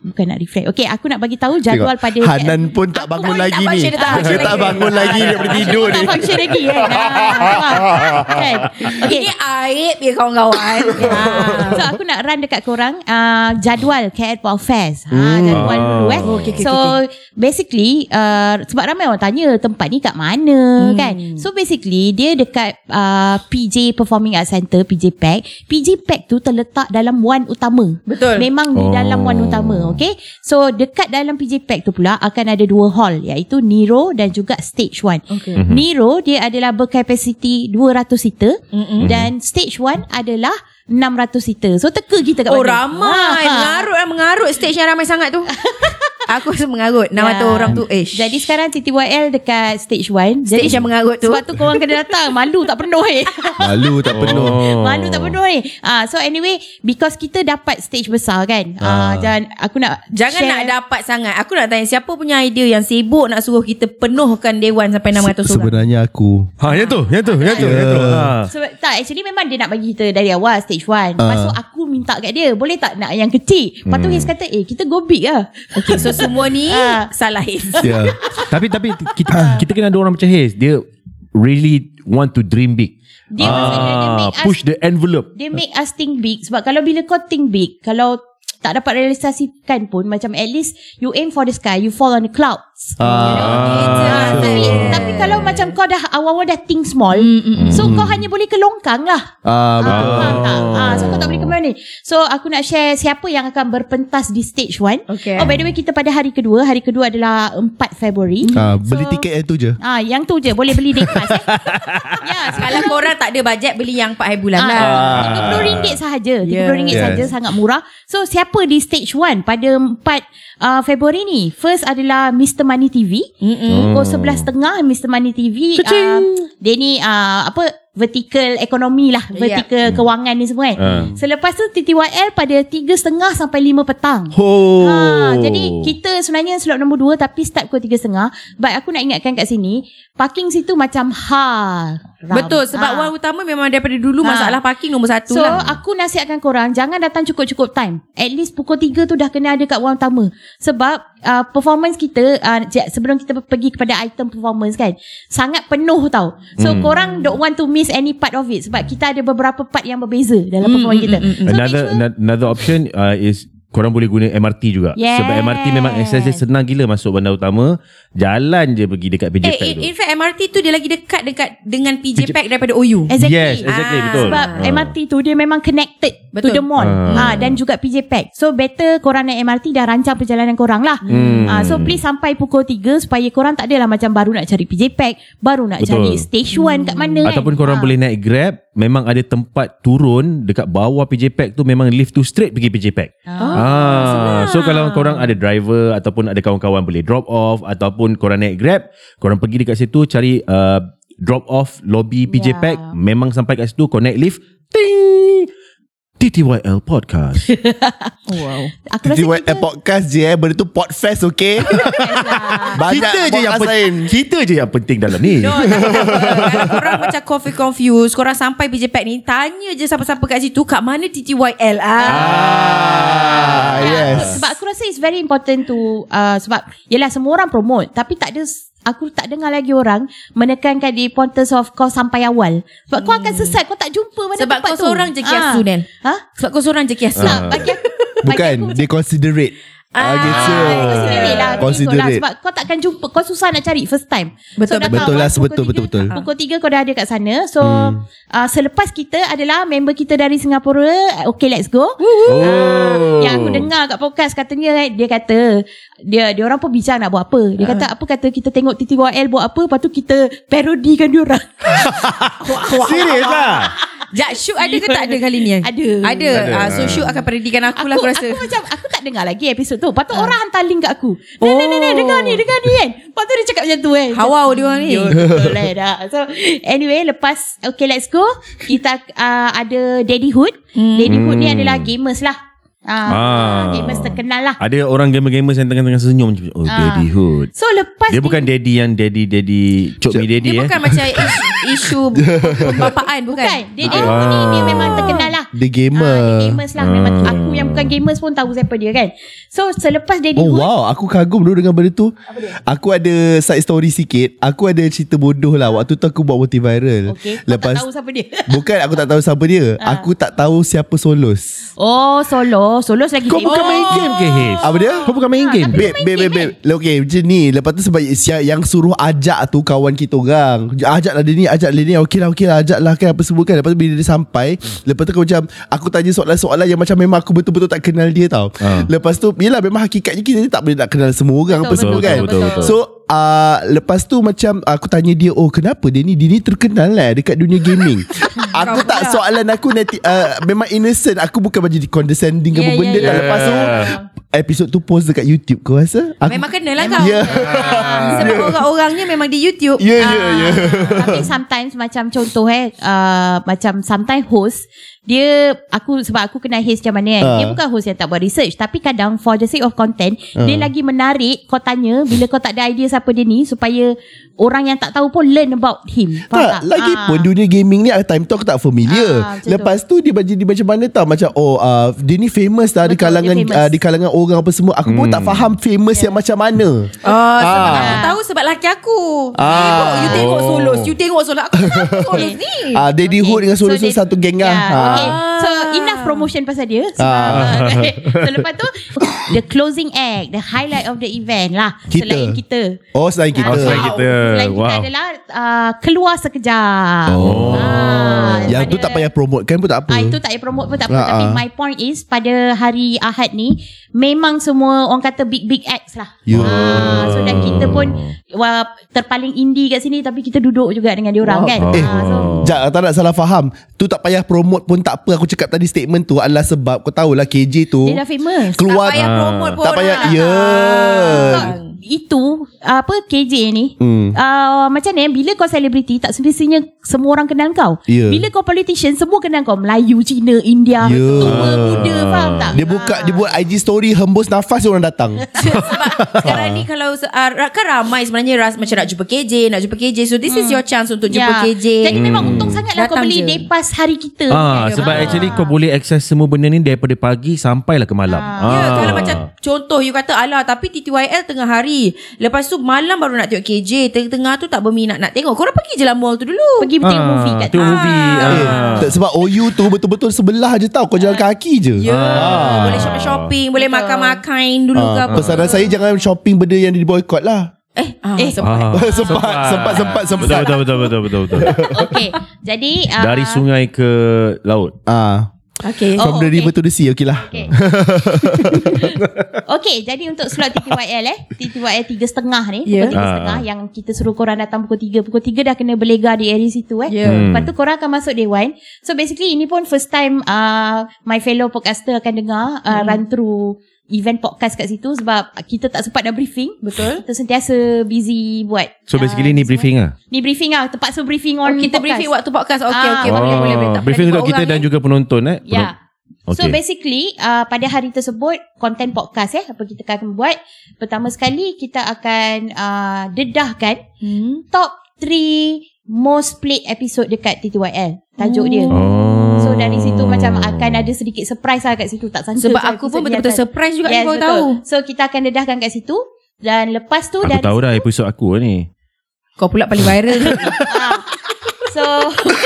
Bukan nak refresh Okay aku nak bagi tahu jadual Tengok, pada Hanan pun tak bangun tak lagi ni. dia tak function Dia tak lagi. bangun lagi daripada tidur tak ni. function lagi kan ah, kan okay Ini aib ya kawan-kawan. Ah, so aku nak run dekat korang uh, jadual KL Pop Fest. Ha, jadual Ah. dulu eh. Oh, okay, okay, so basically uh, sebab ramai orang tanya tempat ni kat mana kan. So basically dia dekat uh, PJ Performing Arts Center PJ Pack. PJ Pack tu terletak dalam one utama. Betul. Memang di Oh. dalam one utama, okay? So dekat dalam PJ Pack tu pula akan ada dua hall iaitu Nero dan juga Stage 1. Okay. Mhm. Nero dia adalah berkapasiti 200 seater Mm-mm. dan Stage 1 adalah 600 seater. So teka kita kat Oh mana? ramai Ha. Mengarut lah Mengarut stage yang ramai sangat tu Aku rasa mengarut 600 Ya. orang tu Eh Jadi sekarang TTYL dekat stage 1 Stage yang mengarut tu Sebab tu korang kena datang Malu tak penuh eh Malu tak penuh. Oh. Malu tak penuh eh ah, So anyway Because kita dapat stage besar kan ah. Dan aku nak Jangan share. nak dapat sangat Aku nak tanya Siapa punya idea yang sibuk Nak suruh kita penuhkan Dewan Sampai 600 orang Sebenarnya aku. Ha, yang tu, yang tu, yang tu, yang tu. Ha. Sebab tak actually memang dia nak bagi kita dari awal stage 1. Lepas tu aku minta kat dia, boleh tak nak yang kecil? Lepas tu Hiz kata, "Eh, kita go big lah." Okay so semua ni Ah. Salah Hiz Ya. tapi tapi kita kita kena ada orang macam Haze. Dia really want to dream big. Dia maksudnya dia make us Ah, push the envelope. dia make us think big sebab kalau bila kau think big, kalau tak dapat realisasikan pun macam at least you aim for the sky, you fall on the clouds. Ah, tapi, tapi kalau macam kau dah awal-awal dah think small, so kau hanya boleh ke longkang lah. Ah, betul. Ah, faham tak? Ah, so kau tak boleh ke mana ni. So aku nak share siapa yang akan berpentas di stage 1. Okay. Oh by the way kita pada hari kedua, hari kedua adalah 4 Februari. Ah, beli So- tiket yang tu je. Ah, yang tu je boleh beli pass eh. ya, Kalau korang tak ada bajet Beli yang 4 hari bulan lah Ah, RM30 sahaja. RM30 Yeah. Yes. sahaja sangat murah. So siapa di stage 1 pada 4 uh, Februari ni? First adalah Mr Money TV. Mm-mm. Pukul 11.30 Mr Money TV uh, dia ni uh, apa vertical ekonomi lah, Ya. vertical kewangan ni semua kan. Ah. Selepas tu TTYL pada 3.30 sampai 5 petang. Oh. Ha, jadi kita sebenarnya slot nombor 2 tapi start pukul 3.30. But aku nak ingatkan kat sini, parking situ macam hal. Betul sebab Ah. one utama memang daripada dulu Ha. Masalah parking nombor satu So lah aku nasihatkan korang Jangan datang cukup-cukup time At least pukul 3 tu Dah kena ada kat one utama Sebab uh, Performance kita uh, Sebelum kita pergi kepada item performance kan Sangat penuh tau So hmm. korang don't want to miss Any part of it. Sebab kita ada beberapa part Yang berbeza Dalam performance kita. So make Another sure, ano- another option uh, is korang boleh guna MRT juga. Yes. Sebab MRT memang akses dia senang gila masuk bandar utama. Jalan je pergi dekat PJ Eh, Pack in, tu. in fact MRT tu dia lagi dekat dekat dengan PJ Pack daripada OU. Exactly. Yes, exactly Ah. betul. Sebab Ah. MRT tu dia memang connected Betul. to the mall. Ah. Ha, dan juga PJ Pack. So better korang naik MRT dah rancang perjalanan korang lah. Hmm. Ha, so please sampai pukul 3 supaya korang tak adalah macam baru nak cari PJ Pack, baru nak Betul. cari stage 1 kat mana kan. Ataupun korang Ha. boleh naik Grab Memang ada tempat turun Dekat bawah PJ Pack tu Memang lift tu straight Pergi PJ Pack ah, So kalau korang ada driver Ataupun ada kawan-kawan Boleh drop off Ataupun korang naik Grab Korang pergi dekat situ Cari uh, Drop off Lobby PJ Ya. Pack Memang sampai kat situ naik lift Ting TTYL Podcast Wow. Aku rasa TTY kita podcast je eh Benda tu podfest okay Banyak Kita je yang podcast lain pen- Kita je yang penting dalam ni No, tak apa. Kalau korang macam coffee confused, korang sampai PJ Pack ni, tanya je siapa-siapa kat situ, kat mana TTYL. Ah. Ah, yes Sebab aku rasa it's very important to uh, sebab yelah semua orang promote tapi tak ada aku tak dengar lagi orang menekankan the importance of kau sampai awal. Sebab kau akan sesat kau tak jumpa mana Sebab tempat kau tu. seorang je kiasu. Nel. Ha? Sebab kau seorang je kiasu. Tak, bagi aku bagi Bukan aku Dia considerate Ah, gitu. Considerate lah tu lah. Sebab kau takkan jumpa Kau susah nak cari First time Betul, dah betul lah, betul, tiga- betul, betul. Pukul 3 kau dah ada kat sana So uh, Selepas kita adalah Member kita dari Singapura Okay let's go Oh Yang aku dengar kat podcast katanya kan, dia kata dia dia orang pun bincang nak buat apa. Dia kata apa kata kita tengok TTYL buat apa lepas tu kita parodikan dia orang. Serius lah Jap, Syuk ada ke tak ada kali ni? Ada. Ada. Ada. Ah, so Syuk akan perdikan aku, Aku, lah aku rasa. aku macam aku tak dengar lagi episod tu. Lepas tu orang hantar link kat aku. Ni ni ni ni dengar ni dengar ni kan. Lepas tu dia cakap macam tu kan. Hawau dia orang ni. Betul lah dah. So anyway lepas okay let's go. Kita uh, ada Daddyhood. Daddyhood ni adalah gamers lah. Ah, Ah. gamers terkenal lah. Ada orang gamer-gamers yang tengah-tengah senyum Oh Ah. daddy hood So lepas Dia bukan daddy yang daddy daddy Cok mi daddy Dia eh bukan macam isu, isu pembapaan bukan? Bukan Dia, dia, ni, dia memang terkenal lah Dia gamer Ah, dia gamers lah Memang Ah. aku yang bukan gamers pun tahu siapa dia kan So selepas Daddy Oh wow Aku kagum dulu dengan benda tu Aku ada side story sikit Aku ada cerita bodoh lah Waktu tu aku buat multiviral Okay Kau tak tahu siapa dia Bukan aku tak tahu siapa dia Aku tak tahu siapa Solos Oh Solo Solo lagi Kau bukan famous. main game ke Hiz Apa dia? Kau bukan main game tapi- Babe, babe, babe, babe. Okay, macam ni. Lepas tu sebab yang suruh ajak tu kawan kita orang. Ajak lah dia ni, ajak dia ni. Okey lah, okey lah, ajak lah kan apa semua kan. Lepas tu bila dia sampai, lepas tu aku macam, aku tanya soalan-soalan yang macam memang aku betul-betul tak kenal dia tau. Ah. Lepas tu, yelah memang hakikatnya kita ni tak boleh nak kenal semua orang Betul, apa semua betul, kan. betul, betul. So, uh, lepas tu macam aku tanya dia, oh kenapa dia ni, dia ni terkenal lah dekat dunia gaming. aku tak soalan aku nanti, uh, memang innocent. Aku bukan macam condescending ke Yeah, apa benda. yeah, tak. yeah. Lepas tu, episod tu post dekat YouTube kau rasa? Aku, Memang kena lah Memang. kau. Ya. Sebab orang-orangnya memang di YouTube. Ya, ya, ya. Tapi sometimes macam contoh eh uh, macam sometimes host dia aku sebab aku kenal Haze macam mana kan. Ah. Dia bukan host yang tak buat research tapi kadang for the sake of content dia lagi menarik kau tanya bila kau tak ada idea siapa dia ni supaya orang yang tak tahu pun learn about him. Faham Tak, tak? lagi Ah. pun dunia gaming ni time tu aku tak familiar. Ah, macam Lepas tu dia jadi macam mana tau macam oh uh, dia ni famous lah di Betul, kalangan dia famous. uh, di kalangan orang apa semua. Aku pun tak faham famous yang macam mana. Oh, sebab Ah. aku tahu sebab laki aku. Ah. Ah. You tengok Oh. solos. You tengok solos. Aku tahu solos ni. Ah, Daddy Hood dengan Solo dia- satu geng lah. yeah, Ah. Okay. So enough promotion pasal dia. Sebab, Ah. so lepas tu the closing act, the highlight of the event lah. Kita. Selain kita. Oh, selain kita. Oh, selain kita. Selain kita Wow. adalah uh, keluar sekejap. Oh. Ah, Yang tu pada- tak payah promote kan pun tak apa. Ah, itu tak payah promote pun tak apa. Ah, Tapi ah. my point is pada hari Ahad ni memang semua orang kata big big acts lah. Ya. Ah, so dan kita pun wah, terpaling indie kat sini tapi kita duduk juga dengan diorang kan. Eh. Ah, so Jap, tak nak salah faham. Tu tak payah promote pun tak apa. Aku cakap tadi statement tu adalah sebab kau tahulah KJ tu dia dah famous. keluar tak payah Ah. promote pun. tak payah ya. datang. Itu apa KJ ni Hmm. uh, macam ni bila kau selebriti tak semestinya semua orang kenal kau Ya. bila kau politician semua kenal kau Melayu Cina India Ya. tua muda faham tak Dia buka dia buat IG story hembus nafas orang datang. Sebab sekarang ni kalau uh, kan ramai sebenarnya ras, macam nak jumpa KJ, nak jumpa KJ. So this is your chance untuk jumpa Ya. KJ. Jadi memang untung sangat lah kau Datang beli je. day pass hari kita Ah, Ya, sebab betul. actually kau boleh access semua benda ni daripada pagi sampailah ke malam. Ah. Ya, Ah. kalau macam contoh you kata alah tapi TTYL tengah hari. Lepas tu malam baru nak tengok KJ. Tengah-tengah tu tak berminat nak tengok. Korang pergi je lah mall tu dulu. Pergi tengok movie kat Tengok movie ah. tak- sebab OU tu betul-betul sebelah je tau Kau jalan kaki je Ya, Ah. boleh shopping-shopping, boleh makan-makan dulu ke Ah, apa. Pesanan saya jangan shopping benda yang di boycott lah Eh, ah, Eh, sempat. Ah. Sempat, sempat, sempat, sempat. Betul betul betul betul betul. betul. Okay Jadi uh, Dari sungai ke laut. Ah, Okay. Oh, From the okay. river to the sea Okay lah Okay. okay, jadi untuk slot TTYL eh, TTYL tiga setengah ni, Ya. pukul tiga Ah. setengah yang kita suruh korang datang pukul tiga, pukul tiga dah kena berlega di area situ eh. Ya. Hmm. Lepas tu korang akan masuk Dewan. So basically ini pun first time uh, my fellow podcaster akan dengar uh, run through event podcast kat situ sebab kita tak sempat nak briefing. Betul. Kita sentiasa busy buat. So basically uh, ni briefing ah. Ni briefing lah. Terpaksa briefing on Oh, kita podcast. briefing waktu podcast. Okay, Ah. okay. Boleh, boleh, boleh. Tak briefing pernah untuk kita dan eh. juga penonton eh. Ya. Yeah. So Okay. basically uh, pada hari tersebut konten podcast eh apa kita akan buat pertama sekali kita akan uh, dedahkan Hmm. top 3 most played episode dekat TTYL tajuk dia. Oh. So dari situ macam akan ada sedikit surprise lah kat situ tak sangka Sebab so aku pun betul-betul akan- surprise juga Yes, yes, kau betul. tahu. So kita akan dedahkan kat situ dan lepas tu Aku dari tahu dah episod aku ni. Kau pula paling viral. Ah. So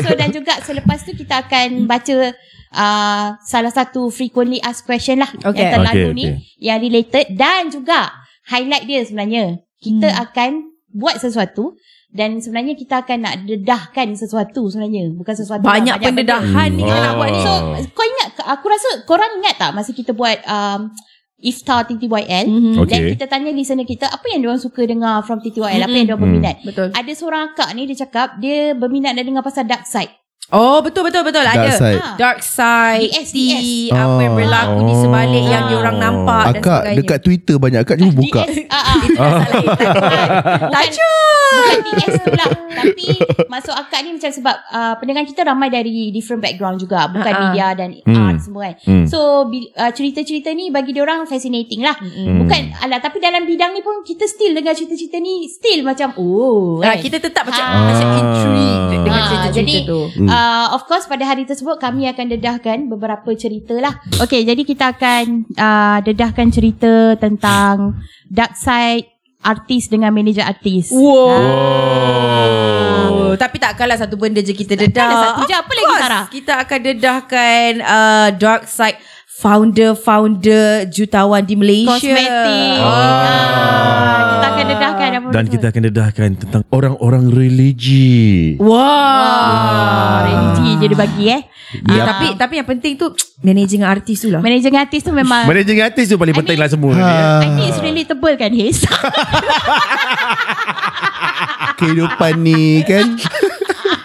So dan juga selepas tu kita akan baca uh, salah satu frequently asked question lah Okay. yang terlalu Okay, ni okay. yang related dan juga highlight dia sebenarnya kita Hmm. akan buat sesuatu dan sebenarnya kita akan nak dedahkan sesuatu sebenarnya bukan sesuatu Banyak lah, pendedahan ni kita nak buat ni. So kau ingat aku rasa korang ingat tak masa kita buat um, Iftar TTYL Mhm. Okay. dan kita tanya listener kita apa yang diorang suka dengar from TTYL apa yang diorang Hmm. berminat Betul. ada seorang akak ni dia cakap dia berminat nak dengar pasal dark side. Oh, betul, betul, betul. Dark Ada. side. Ah. Dark side. DS, T, DS. Apa yang Oh. berlaku di sebalik yang Ah. diorang nampak dan Akak sebagainya. dekat Twitter banyak Akak cuba buka DS, ah, ah. Itu dah salah. Bukan. Tajuk. Bukan DS tu lah Tapi Masuk akak ni macam sebab uh, Pendengar kita ramai dari Different background juga Bukan Ha-ha. media dan Hmm. art semua kan Hmm. So bi- uh, cerita-cerita ni Bagi diorang fascinating lah Mm-mm. Bukan alah, Tapi dalam bidang ni pun Kita still dengar cerita-cerita ni Still macam Oh Ah, kan? kita tetap macam Ah. macam intrigued dengan Ah, cerita-cerita jadi- tu. Hmm. Uh, of course pada hari tersebut kami akan dedahkan beberapa cerita lah. Okay, jadi kita akan uh, dedahkan cerita tentang dark side artis dengan manager artis. Wow. Oh. Tapi tak kalah satu benda je kita dedah. Takkanlah satu je. Apa lagi, Sarah? Kita akan dedahkan uh, dark side founder-founder jutawan di Malaysia. Kosmetik. Oh. Ah, kita akan dedahkan apa Dan kita akan dedahkan tentang orang-orang religi. Wah. Ah, religi je dia bagi eh. Ah, tapi tapi yang penting tu managing artis tu lah. Manager dengan artis tu memang Managing artis tu paling I penting mean- lah semua ni. eh. Ah, I think it's relatable kan Haze Kehidupan ni kan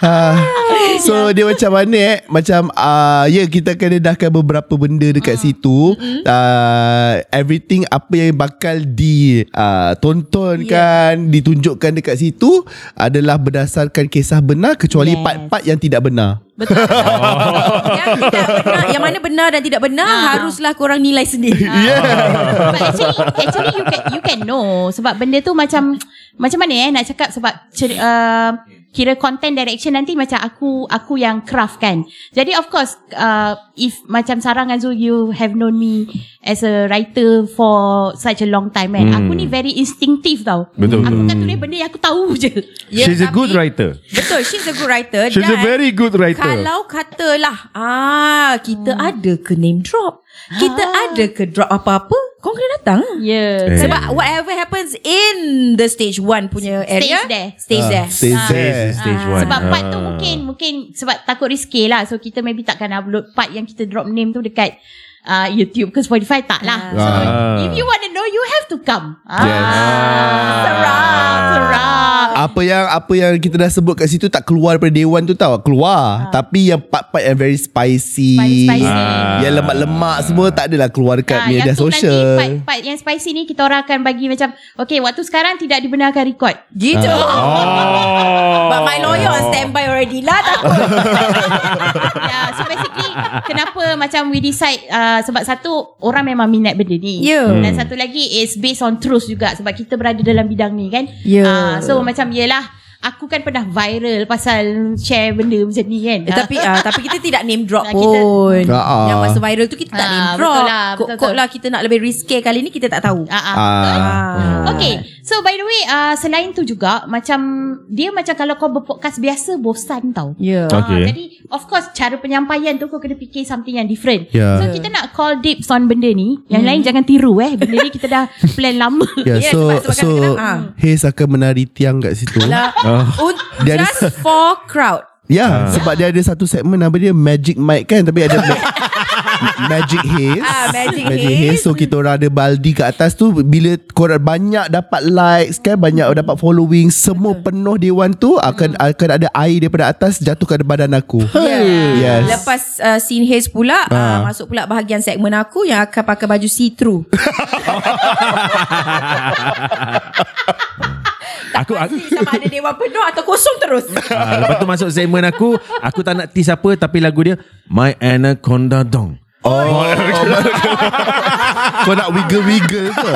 ha. So dia macam mana eh? Macam uh, Ya kita akan dedahkan beberapa benda dekat situ. Uh, Everything apa yang bakal di uh, Tonton kan Ditunjukkan dekat situ Adalah berdasarkan kisah benar Kecuali Yes. part-part yang tidak benar. Betul. yang tidak benar, yang mana benar dan tidak benar Ah. haruslah korang nilai sendiri. But actually actually you can you can know sebab benda tu macam macam mana eh nak cakap sebab cer, uh, kira content direction nanti macam aku aku yang craft kan. Jadi of course uh, if macam Sarah dengan Zul you have known me as a writer for such a long time kan. Hmm. Aku ni very instinctive tau. Betul. Aku kan tulis benda yang aku tahu je. Ya, She's a tapi- good writer. Betul, she's a good writer. She's a very good writer. Kalau katalah, ah kita ada ke name drop? Kita Ah. ada ke drop apa-apa? Kau kena datang. Ya. Eh. Sebab whatever happens in the stage one punya area, there. Stays Ah, there. stays Ah. there. Stage Ah, one. Sebab part tu Ah. mungkin mungkin sebab takut risky lah. So kita maybe takkan upload part yang kita drop name tu dekat uh, YouTube ke Spotify tak lah. So, Ah. if you want to know you have to come. Yes. Ah, seram, seram. Apa yang apa yang kita dah sebut kat situ tak keluar daripada dewan tu tau keluar tapi yang part-part yang very spicy, Spicy, spicy. Ah. yang lemak-lemak semua tak adalah keluar dekat Ah, media yang tu nanti sosial part, part yang spicy ni kita orang akan bagi macam okay waktu sekarang tidak dibenarkan record. Gitu. Oh. But my lawyer on standby already lah takut. yeah, so basically kenapa macam we decide uh, sebab satu orang memang minat benda ni. Ya. Dan satu lagi is based on truth juga sebab kita berada dalam bidang ni kan. Ya. Ah, so macam yelah Aku kan pernah viral Pasal share benda macam ni kan Eh, tapi uh, tapi kita tidak name drop Nah, kita- pun. Ah, ah. Yang masa viral tu kita tak Ah, name betul drop. lah, betul, Kok betul. lah kita nak lebih risky kali ni kita tak tahu. Ah, ah. Ah. Okay So by the way uh, Selain tu juga Macam Dia macam kalau kau berpodcast biasa Bosan tau Ya. Ah, Okay. Jadi of course Cara penyampaian tu Kau kena fikir something yang different Ya. So kita nak call dips on benda ni Yang lain jangan tiru eh Benda ni kita dah plan lama Ya, Ya, so sebab- sebab so. Haze akan menari tiang kat situ. Ada- just for crowd. Ya, sebab dia ada satu segmen apa dia Magic Mic kan tapi ada ma- Magic Haze. Ah, Magic Magic Haze. Haze. So kita orang ada baldi kat atas tu bila korang banyak dapat likes kan banyak dapat following semua penuh dewan tu akan akan ada air daripada atas jatuh ke badan aku. Yeah. Yes. Lepas uh, scene haze pula uh, Ah. masuk pula bahagian segmen aku yang akan pakai baju see through. Aku aku sama ada dewan penuh atau kosong terus. Ah, lepas tu masuk segmen aku Aku tak nak tease apa Tapi lagu dia My Anaconda Dong Oh, oh Kau nak wiggle-wiggle ke?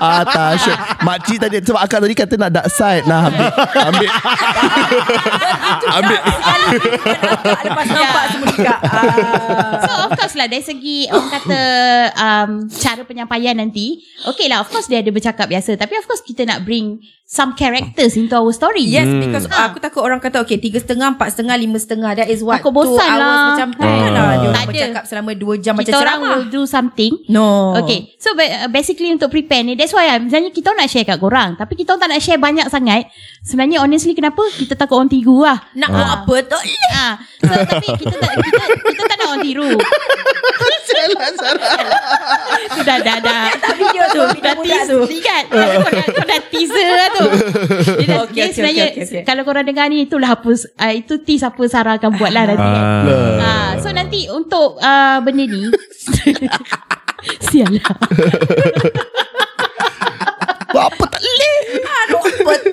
Ah, tak sure. Makcik tadi Sebab akak tadi kata nak dark side Nah, ambil Ambil Ambil lepas nampak semua juga. So of course lah Dari segi Orang kata um, Cara penyampaian nanti Okay lah of course Dia ada bercakap biasa Tapi of course kita nak bring Some characters Into our story Yes, because aku takut orang kata okay tiga setengah, empat setengah, lima setengah. That is what Takut bosan two hours lah. macam Ah. kan lah. Dia orang Tak ada. bercakap selama dua jam macam Kita orang ceramah. will do something No. Okay So ba- basically untuk prepare ni That's why lah Misalnya kita orang nak share kat korang Tapi kita orang tak nak share banyak sangat Sebenarnya honestly kenapa Kita takut orang tiru lah Nak buat apa tu? Ah, so tapi kita tak kita kita tak nak orang tiru. tu dah dah dah. Video tu, video dah budak tease tu. Kan? Kau dah, teaser tu. Dia, Okey, dia okey, sebenarnya okey, okey, okey. kalau korang dengar ni itulah apa uh, itu tease apa Sarah akan buat lah nanti. kan. Ah. Ah, so nanti untuk uh, benda ni Sial lah Buat apa tak boleh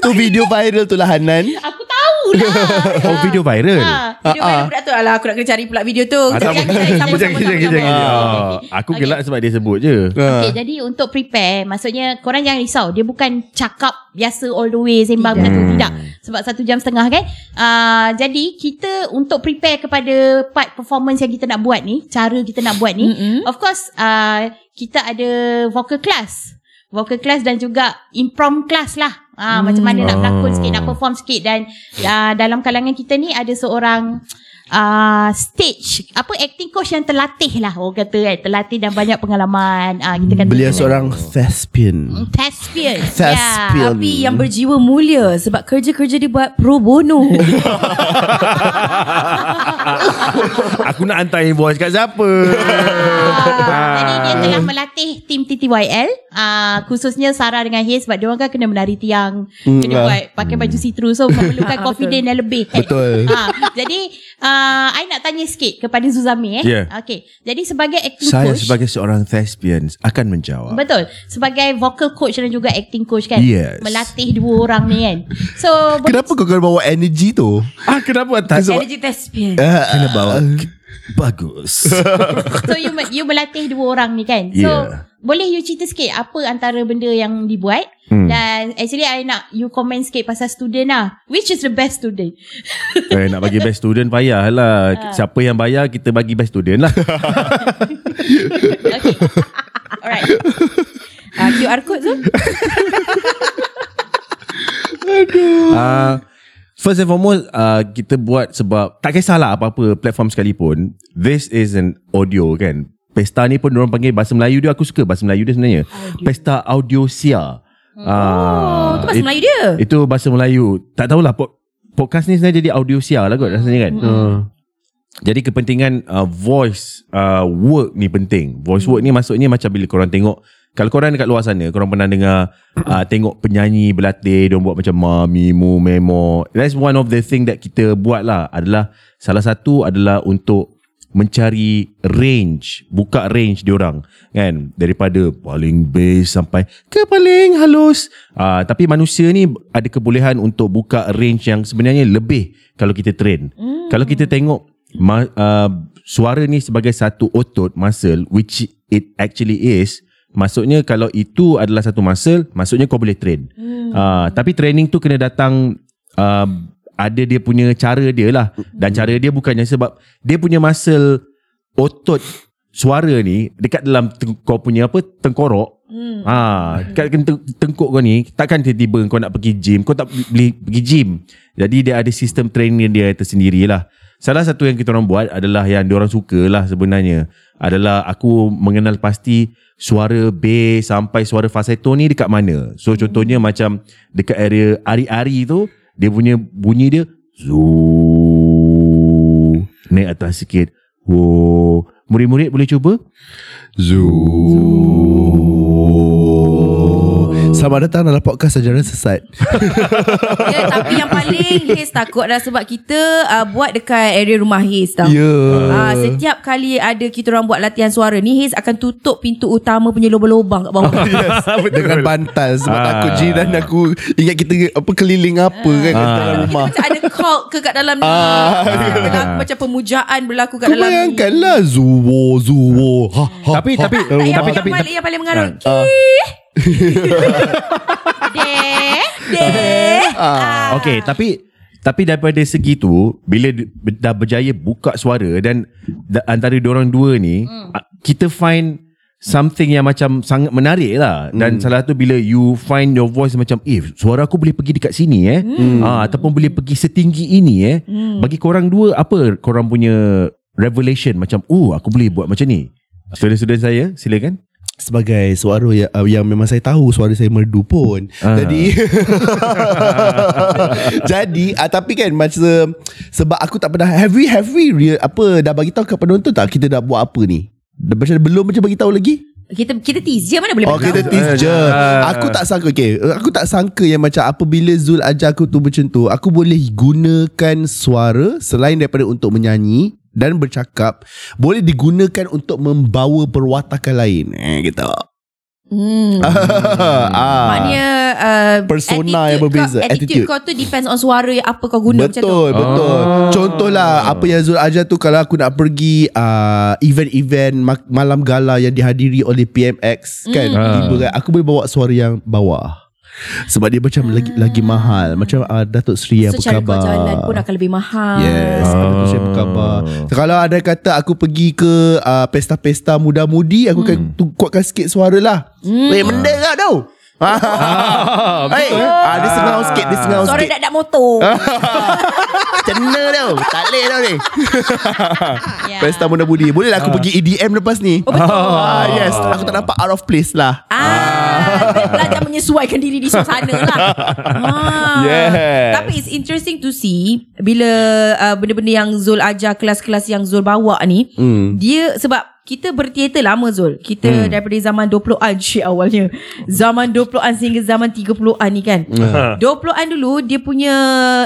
Tu video viral tu lah Hanan Aku tahu lah Oh video viral Ah, Video Ah, uh, ah. budak tu Alah aku nak kena cari pula video tu Ah, tak apa. Aku Okay. gelak sebab dia sebut je Okay, jadi untuk prepare, maksudnya korang jangan risau. Dia bukan cakap biasa all the way sembang macam tu. Tidak. Sebab satu jam setengah kan. Uh, jadi kita untuk prepare kepada part performance yang kita nak buat ni, cara kita nak buat ni, of course uh, kita ada vocal class. Vocal class dan juga improv class lah. Ah, Macam mana nak berlakon sikit, nak perform sikit. Dan uh, dalam kalangan kita ni ada seorang uh, stage apa acting coach yang terlatih lah orang kata kan. Terlatih dan banyak pengalaman. Uh, kita kata Beliau seorang thespian. Thespian. Thespian. Tapi yang berjiwa mulia Sebab kerja-kerja dia buat pro bono. Aku nak hantar invoice kat siapa? Ah, jadi dia telah melatih tim TTYL uh, khususnya Sarah dengan Haze sebab dia orang kan kena menari tiang kena ah. buat pakai baju see through so memerlukan confidence yang lebih kan? Betul. Ah, jadi uh, I nak tanya sikit kepada Zuzami eh. Yeah. Okay. Jadi sebagai acting Saya coach sebagai seorang thespian Akan menjawab Betul. Sebagai vocal coach dan juga acting coach kan. Yes. Melatih dua orang ni kan. So Kenapa kau kena bawa energy tu? Ah kenapa tak Energy thespian Kena bawa Bagus so you you melatih dua orang ni kan. So Yeah. boleh you cerita sikit apa antara benda yang dibuat Hmm. dan actually I nak you comment sikit pasal student lah. Which is the best student? eh, Nak bagi best student payah lah Siapa yang bayar Kita bagi best student lah Okay. Alright. uh, QR code tu uh, First and foremost uh, Kita buat sebab Tak kisahlah apa-apa Platform sekalipun This is an audio kan? Pesta ni pun Diorang panggil Bahasa Melayu dia. Aku suka bahasa Melayu dia sebenarnya. Audio. Pesta audio sia Oh tu bahasa Melayu dia? Itu bahasa Melayu. Tak tahulah pod, Podcast ni sebenarnya jadi audio sia lah kot rasanya kan? Hmm. Jadi kepentingan uh, voice uh, work ni penting. Voice work ni maksudnya macam bila korang tengok kalau korang dekat luar sana, korang pernah dengar uh, tengok penyanyi berlatih, dia buat macam mami mu memo. That's one of the thing that kita buat lah adalah salah satu adalah untuk mencari range, buka range diorang kan daripada paling bass sampai ke paling halus. Uh, tapi manusia ni ada kebolehan untuk buka range yang sebenarnya lebih kalau kita train. Mm. Kalau kita tengok ma, uh, suara ni sebagai satu otot muscle which it actually is maksudnya kalau itu adalah satu muscle maksudnya kau boleh train. Hmm. uh, tapi training tu kena datang uh, ada dia punya cara dia lah. Dan cara dia bukannya sebab dia punya muscle otot suara ni dekat dalam kau punya apa tengkorok Hmm. Ha, dekat teng- tengkuk kau ni takkan tiba-tiba kau nak pergi gym, kau tak boleh pergi gym. Jadi dia ada sistem training dia tersendiri lah. Salah satu yang kita orang buat adalah yang diorang suka lah sebenarnya adalah aku mengenal pasti suara bass sampai suara falsetto ni dekat mana. So contohnya macam dekat area ari-ari tu dia punya bunyi dia zu naik atas sikit. Wo. Murid-murid boleh cuba? Selamat datang dalam podcast Sejarah Sesat Ya, tapi yang paling Haze takut adalah sebab kita uh, buat dekat area rumah Haze tau. Ya Ah, setiap kali ada kita orang buat latihan suara ni Haze akan tutup pintu utama punya lubang-lubang kat bawah. Yes, dengan bantal sebab Ah. takut jiran aku ingat kita apa keliling apa kan kat dalam rumah. Macam ada cult ke kat dalam ni. Ah. Berlaku, macam pemujaan berlaku kat Kau dalam ni. bayangkanlah Zuwo Zuwo ha, ha, Tapi- ha, tapi- Tak, yang, Tapi- yang, tapi- paling, yang paling mengarut. Ah. Deh. Deh. Ah. Okay tapi tapi daripada segi tu bila dah berjaya buka suara dan da, antara diorang dua ni Hmm. mm. kita find something yang macam sangat menarik lah dan salah tu bila you find your voice macam eh suara aku boleh pergi dekat sini eh mm. ah, ataupun boleh pergi setinggi ini eh mm. bagi korang dua apa korang punya revelation macam oh aku boleh buat macam ni Student-student saya silakan sebagai suara yang, uh, yang memang saya tahu suara saya merdu pun. Ah. Jadi Jadi uh, tapi kan macam sebab aku tak pernah have we have we real, apa dah bagi tahu ke penonton tak kita dah buat apa ni? Dah macam belum macam bagi tahu lagi? Kita kita tease je mana boleh Oh kita beritahu. tease je. Aku tak sangka Okay. Aku tak sangka yang macam Apabila Zul ajar aku tu macam tu Aku boleh gunakan suara Selain daripada untuk menyanyi Dan bercakap Boleh digunakan untuk membawa perwatakan lain. Eh gitu Hmm. ah. Maknanya uh, Persona attitude yang berbeza, kau, attitude. attitude. kau tu depends on suara yang apa kau guna macam tu. Betul betul Ah. Contohlah Apa yang Zul ajar tu Kalau aku nak pergi uh, Event-event ma- Malam gala Yang dihadiri oleh PMX Kan Ah. Tiba kan Aku boleh bawa suara yang bawah sebab dia macam lagi lagi mahal. Macam uh, Datuk Sri yang So cara kau berkhabar. jalan pun akan lebih mahal. Yes Ah. Datuk Sri yang berkhabar. So, Kalau ada kata Aku pergi ke uh, Pesta-pesta muda-mudi Aku akan tu, kuatkan sikit suara lah. Hmm. Weh benda kau tau Ah, Hey, ah, dia sengaw sikit Dia sengaw Suara sikit. dak dak motor. Cena tau Tak boleh tau ni Ya. Pesta muda-mudi Boleh lah aku pergi EDM lepas ni Oh, betul. ah, Yes Aku tak nampak out of place lah Ah, belajar menyesuaikan diri di suasana lah. Ah. Yes. Tapi it's interesting to see bila uh, benda-benda yang Zul ajar kelas-kelas yang Zul bawa ni, Hmm. dia sebab kita berteater lama Zul. Kita hmm. daripada zaman 20-an syik awalnya. Zaman 20-an sehingga zaman 30-an ni kan. Hmm. 20-an dulu dia punya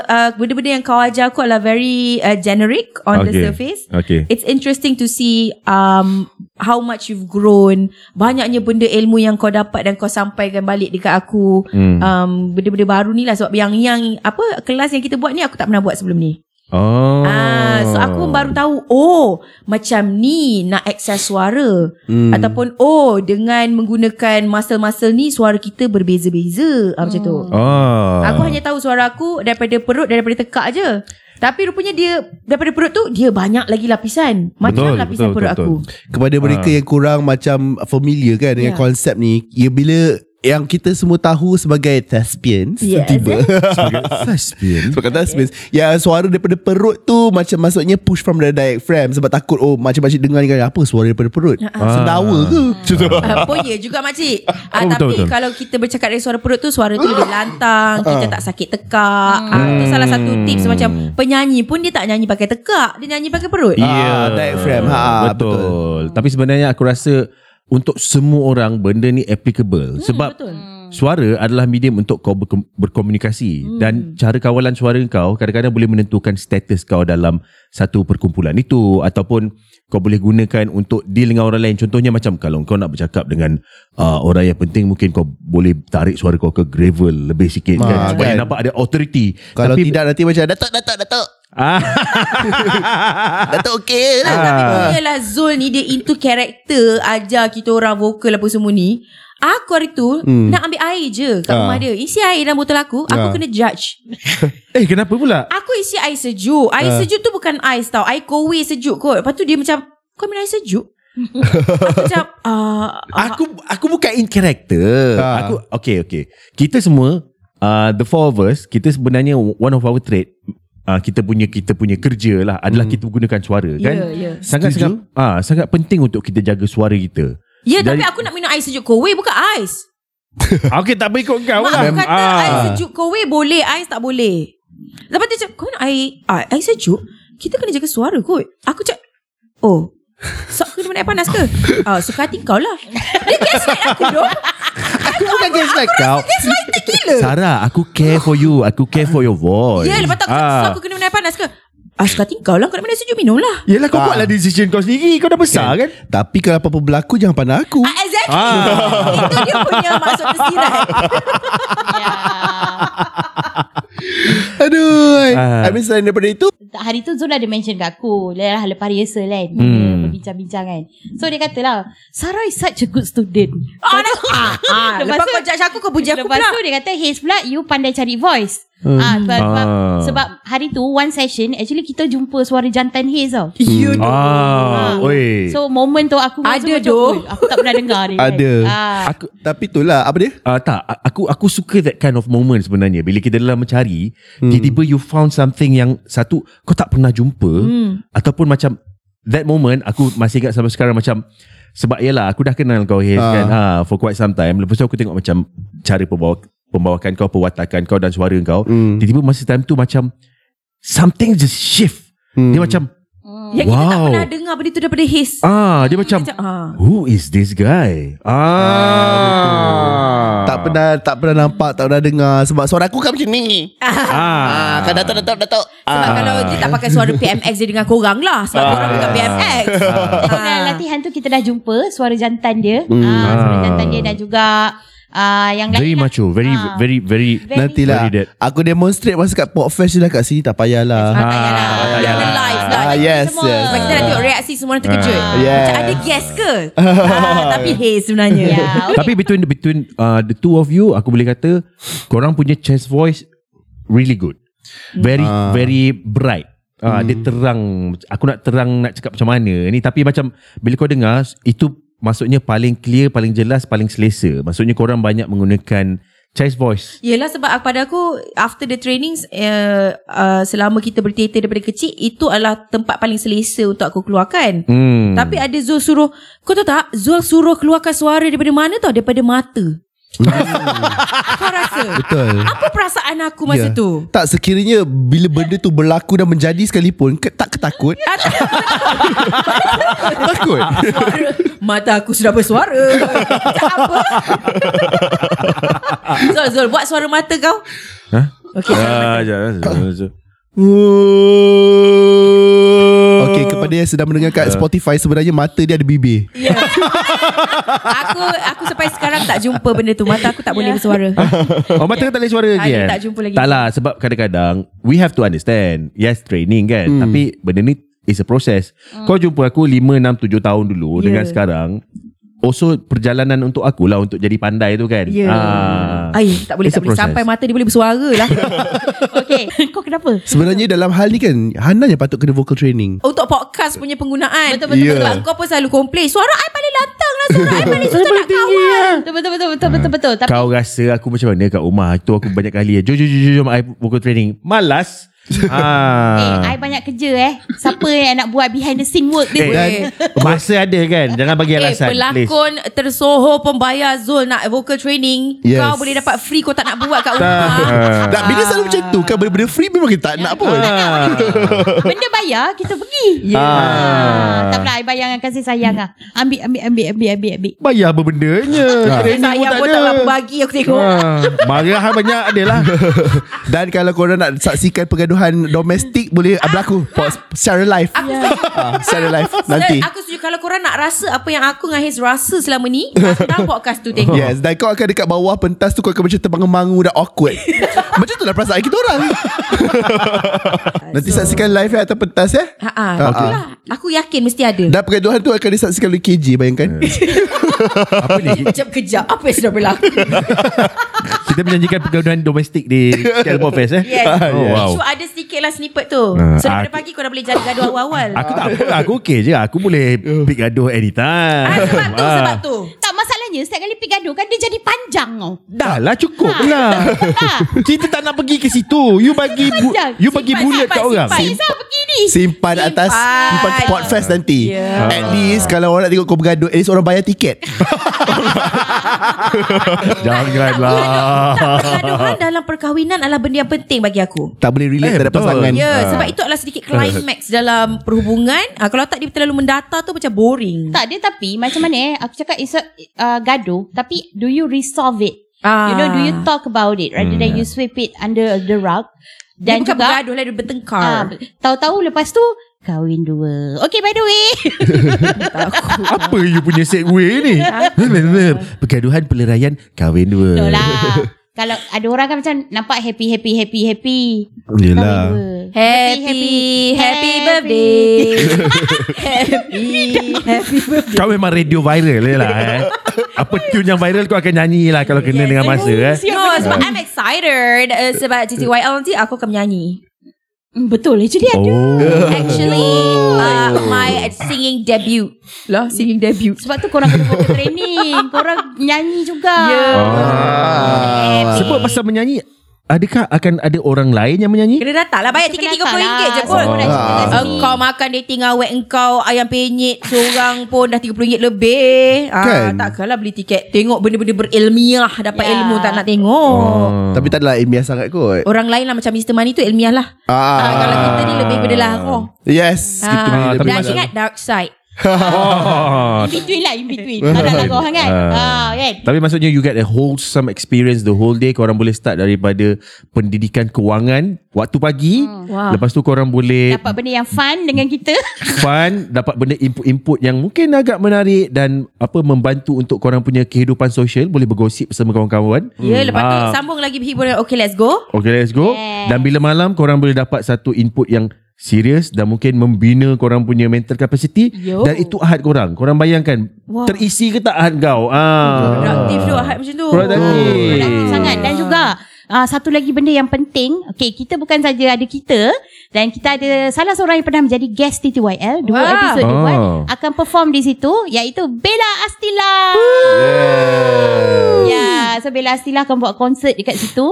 uh, benda-benda yang kau ajar aku adalah very uh, generic on the Okay. surface. Okay. It's interesting to see um how much you've grown. Banyaknya benda ilmu yang kau dapat dan kau sampaikan balik dekat aku. Hmm. Um benda-benda baru ni lah sebab yang yang apa kelas yang kita buat ni aku tak pernah buat sebelum ni. Oh. Ah, so aku pun baru tahu oh macam ni nak access suara Hmm. ataupun oh dengan menggunakan muscle-muscle ni suara kita berbeza-beza ah, macam tu. Oh. Aku hanya tahu suara aku daripada perut daripada tekak je. Tapi rupanya dia daripada perut tu dia banyak lagi lapisan. Macam Betul, lapisan betul, perut betul, aku. Kepada mereka yang kurang macam familiar kan dengan Ya. konsep ni, ya bila yang kita semua tahu sebagai thespians Yes. tiba Sebagai thespian. sebagai thespians yang suara daripada perut tu macam maksudnya push from the diaphragm sebab takut oh macam makcik dengar ni kan apa suara daripada perut? Sendawa ke? Macam tu. Uh, pun ya juga makcik. Uh, Oh, Tapi betul, betul. kalau kita bercakap dari suara perut tu Suara tu lebih lantang Kita tak sakit tekak. Uh, Itu salah satu tips Macam penyanyi pun Dia tak nyanyi pakai tekak Dia nyanyi pakai perut. Ah, diaphragm. Ha, betul. betul. Tapi sebenarnya aku rasa untuk semua orang benda ni applicable sebab betul. Suara adalah medium untuk kau berkom- berkomunikasi. Hmm. dan cara kawalan suara kau kadang-kadang boleh menentukan status kau dalam satu perkumpulan itu. Ataupun kau boleh gunakan untuk deal dengan orang lain. Contohnya macam kalau kau nak bercakap dengan uh, orang yang penting mungkin kau boleh tarik suara kau ke gravel lebih sikit kan. Ah, supaya kan. nampak ada authority. Kalau Tapi- tidak nanti macam datuk datuk datuk. Datuk okey Ah, lah Tapi punyalah Zul ni. Dia into character Ajar kita orang vokal apa semua ni Aku hari tu hmm. Nak ambil air je Kat Ah. rumah dia Isi air dalam botol aku Aku Ah. kena judge Eh kenapa pula? Aku isi air sejuk. Air Ah. sejuk tu bukan ais tau. Air kowe sejuk kot. Lepas tu dia macam, kau minum air sejuk? aku macam, uh, Aku aku bukan in character. Ah. Aku okay okay. Kita semua uh, the four of us kita sebenarnya one of our trait uh, kita punya kita punya kerja lah adalah Hmm. kita gunakan suara kan. Ya, ya. Sangat Setuju. sangat ah sangat penting untuk kita jaga suara kita. Ya, Dari- tapi aku nak minum air sejuk kowe bukan ais. okay tak boleh ikut kau Mak lah. aku kata Ah. air sejuk kowe boleh, ais tak boleh. Lepas tu dia cakap, kau minum air, ah, air sejuk? Kita kena jaga suara kot. Aku cakap, oh, sok kena minum air panas ke? Ah, suka hati kau lah. Dia gaslight aku dong. Aku bukan gaslight kau. Sarah, aku care for you. Aku care for your voice. Ya, lepas tu aku cakap, sok aku kena minum air panas ke? Ah, hati kau lah. Kau nak minum sejuk, minum lah. Yelah kau Ah. buatlah decision kau sendiri Kau dah besar kan, Tapi kalau apa-apa berlaku Jangan pandang aku Ah, exactly. Ah. Itu dia punya maksud tersirat. Ya. Aduh Ah. I mean selain daripada itu Tak, hari tu Zul ada mention kat aku Lelah lepas rehearsal kan Hmm. Dia berbincang-bincang kan So dia kata lah Sarah is such a good student Ah, nak, ah, ah. Lepas Lepas, tu- kau judge aku, kau puji aku Lepas pula. tu dia kata Haze pula You pandai cari voice hmm. ah, sebab, sebab, Ah. sebab hari tu One session Actually kita jumpa Suara jantan Haze tau Ya, Ah, Ah. oi. So moment tu aku Ada doh. "Oi, Aku tak pernah dengar ni kan. Ada. ah. aku Tapi itulah Apa dia Uh, tak, aku aku suka that kind of moment sebenarnya. Bila kita dalam mencari, hmm. tiba-tiba you found something yang satu kau tak pernah jumpa Hmm. ataupun macam that moment aku masih ingat sampai sekarang macam sebab yalah aku dah kenal kau Haze Ah. kan ah for quite some time. Lepas tu aku tengok macam cara pembawa pembawakan kau, perwatakan kau dan suara kau. Hmm. Tiba-tiba masa time tu macam something just shift. Hmm. Dia macam Yang kita tak Wow. pernah dengar benda tu daripada his. ah dia macam Macam, ah. who is this guy? Ah. Tak pernah Tak pernah nampak Tak pernah dengar Sebab suara aku kan macam ni Ah. Kan Datuk Datuk Datuk Sebab kalau dia tak pakai suara PMX dia dengan korang lah. Sebab Ah. korang bukan PMX. Dalam latihan tu kita dah jumpa Suara jantan dia Hmm. ah, Suara Ah. jantan dia dan juga ah, Yang lain Very lah. macho, very Ah. very very Very- Nantilah Very dead. Aku demonstrate Masa kat Podfest je lah Kat sini tak payahlah Ah, tak payahlah. live lah. Ah, yes, semua. yes. Sebab kita nak tengok reaksi semua orang terkejut. Ah. Yes. Macam ada guest ke? ah, tapi hey sebenarnya. Ya, okay. Tapi between between uh, the two of you, aku boleh kata korang punya chest voice really good. Very Ah. very bright. Ah, dia terang. Aku nak terang nak cakap macam mana ni tapi macam bila kau dengar itu maksudnya paling clear, paling jelas, paling selesa. Maksudnya korang banyak menggunakan chest voice. Yelah sebab pada aku after the trainings uh, uh, selama kita berteater daripada kecil itu adalah tempat paling selesa untuk aku keluarkan. Hmm. Tapi ada Zul suruh Kau tahu tak Zul suruh keluarkan suara Daripada mana tau Daripada mata Kau rasa? Betul. Apa perasaan aku masa Ya. tu? Tak sekiranya Bila benda tu berlaku Dan menjadi sekalipun ke, Tak ketakut. Takut? Suara Mata aku sudah bersuara. Macam apa. Zul Zul Buat suara mata kau. Ha? Okay Ah, jangan, jangan, jangan. Okay kepada yang sedang mendengar kat Spotify Sebenarnya mata dia ada bibir Ya. Aku Aku sampai sekarang Tak jumpa benda tu Mata aku tak boleh bersuara Oh mata kau tak boleh suara Tak lagi kan? tak jumpa lagi. Tak lah sebab kadang-kadang We have to understand Yes training kan hmm. Tapi benda ni Is a process hmm. Kau jumpa aku 5, 6, 7 tahun dulu Ya. Dengan sekarang Also perjalanan untuk aku lah Untuk jadi pandai tu kan Ya Ah. Ay, tak boleh It's tak boleh. process. Sampai mata dia boleh bersuara lah. Okay Kau kenapa? Sebenarnya dalam hal ni kan Hanan yang patut kena vocal training. Untuk podcast punya penggunaan. Betul, betul, Ya. Kau pun selalu komplain Suara I paling lantang lah Suara I paling susah nak kawan. Betul betul betul betul betul betul. Tapi Kau rasa aku macam mana kat rumah? Itu aku banyak kali Jom jom jom jom, jom I vocal training. Malas eh, ah. I banyak kerja eh. Siapa yang nak buat behind the scene work Eh, ni? Dan Masa ada kan Jangan bagi Eh, alasan please. pelakon tersohor pembayar Zul nak vocal training. Yes. Kau boleh dapat free kau tak nak buat kat rumah. Ah. Tak bila selalu macam tu Kan benda-benda free Memang kita tak nak pun Ah. Benda bayar kita pergi. Ya. Ah, tak pernah I bayar dengan kasih sayang ah. Ambil ambil ambil ambil ambil ambil. Bayar apa bendanya Training Saya pun tak berapa bagi aku tengok. Ah, Marah banyak ada lah Dan kalau korang nak saksikan Pergaduhan domestik Boleh berlaku Pos- Secara live. Aku Ah, Secara live Nanti. Aku setuju. Kalau korang nak rasa Apa yang aku dengan Haze rasa selama ni Datang podcast tu tengok. Yes Dan kau akan dekat bawah pentas tu Kau akan macam terbangun-bangun Dan awkward. Macam tu lah perasaan kita orang. Nanti saksikan live ya Atau pentas ya? Ha ah, Ah, okay. lah. Aku yakin mesti ada. Dan pergaduhan tu Akan disaksikan oleh KJ Bayangkan. Apa ni? Macam kejap Apa yang sudah berlaku Kita menjanjikan pergaduhan domestik di Pop Fest eh. Yes. Oh, wow. Isu ada sedikit lah snippet tu. Ah, So daripada pagi korang boleh jadi gaduh awal-awal. Aku tak apa. Aku okey je. Aku boleh pick gaduh anytime. Ah, Sebab tu Ah. Sebab tu. Tak masalahnya Setiap kali pergi gaduh kan Dia jadi panjang tau Dah lah cukup Ha. lah Kita tak nak pergi ke situ You bagi bu-. You bagi Simpan, bulat simpan, kat orang simpan. Aiza pergi ni Simpan atas Simpan. Simpan ke podcast nanti Ya. At least Kalau orang nak tengok kau bergaduh At least orang bayar tiket Janganlah Pergaduhan dalam perkahwinan Adalah benda yang penting bagi aku Tak boleh relate Eh, terhadap pasangan Ya, Ah. sebab itu adalah sedikit climax dalam perhubungan. Ah, kalau tak dia terlalu mendata tu macam boring. Tak dia tapi Macam mana eh Aku cakap It's a uh, gaduh Tapi do you resolve it? Ah. You know do you talk about it Rather than you sweep it Under the rug? Dan dia bukan juga bergaduh lah, dia bertengkar. ah, Tahu-tahu lepas tu Kahwin dua. Okay by the way. Apa you punya segue ni? Pergaduhan pelerayan Kahwin dua. No lah Kalau ada orang kan macam Nampak happy happy happy happy Yelah Kahwin dua. Happy, happy, birthday. happy, happy birthday. Kau memang radio viral je lah eh. Apa tune yang viral Kau akan nyanyi lah Kalau kena Yes. dengan masa eh. No, sebab I'm excited uh, sebab TTYL nanti aku akan menyanyi. Hmm, Betul actually ada Oh Actually, uh, my singing debut. Lah, singing debut. Sebab tu korang kena training Korang nyanyi juga Ya. Ah. Sebab pasal menyanyi Adakah akan ada orang lain yang menyanyi? Kena datang lah Bayar tiket Kena RM30 datang je lah. pun kat sini. Engkau makan dating awet Engkau ayam penyet Seorang pun dah RM30 lebih ah, Kan? Takkanlah beli tiket Tengok benda-benda berilmiah Dapat Ya. ilmu tak nak tengok Oh. Tapi tak adalah ilmiah sangat kot Orang lain lah macam Mr. Money tu ilmiah lah ah. Ah, Kalau kita ni lebih pada lah oh. Yes Kita Ah, tapi lebih Dan ingat dark side Oh. In between lah In between Ada lah kau kan ah, kan Tapi maksudnya you get a wholesome experience the whole day. Korang boleh start daripada pendidikan kewangan waktu pagi. Wow. Lepas tu korang boleh Dapat benda yang fun Dengan kita fun, dapat benda input-input yang mungkin agak menarik dan apa membantu untuk korang punya kehidupan sosial. Boleh bergosip bersama kawan-kawan. Ya lepas tu Ah. sambung lagi berhibur Okay let's go Okay let's go Yes. Dan bila malam Korang boleh dapat satu input yang Serius Dan mungkin membina Korang punya mental capacity Yo. Dan itu ahad korang Korang bayangkan Wah. Terisi ke tak ahad kau ah. Produktif tu Ahad macam tu Produktif. Produktif sangat Dan juga uh, Satu lagi benda yang penting Okay kita bukan saja ada kita Dan kita ada Salah seorang yang pernah menjadi Guest TTYL Dua Wow. episod Oh. buat Akan perform di situ Iaitu Bella Astila Ya So Bella Astila akan buat konsert Dekat situ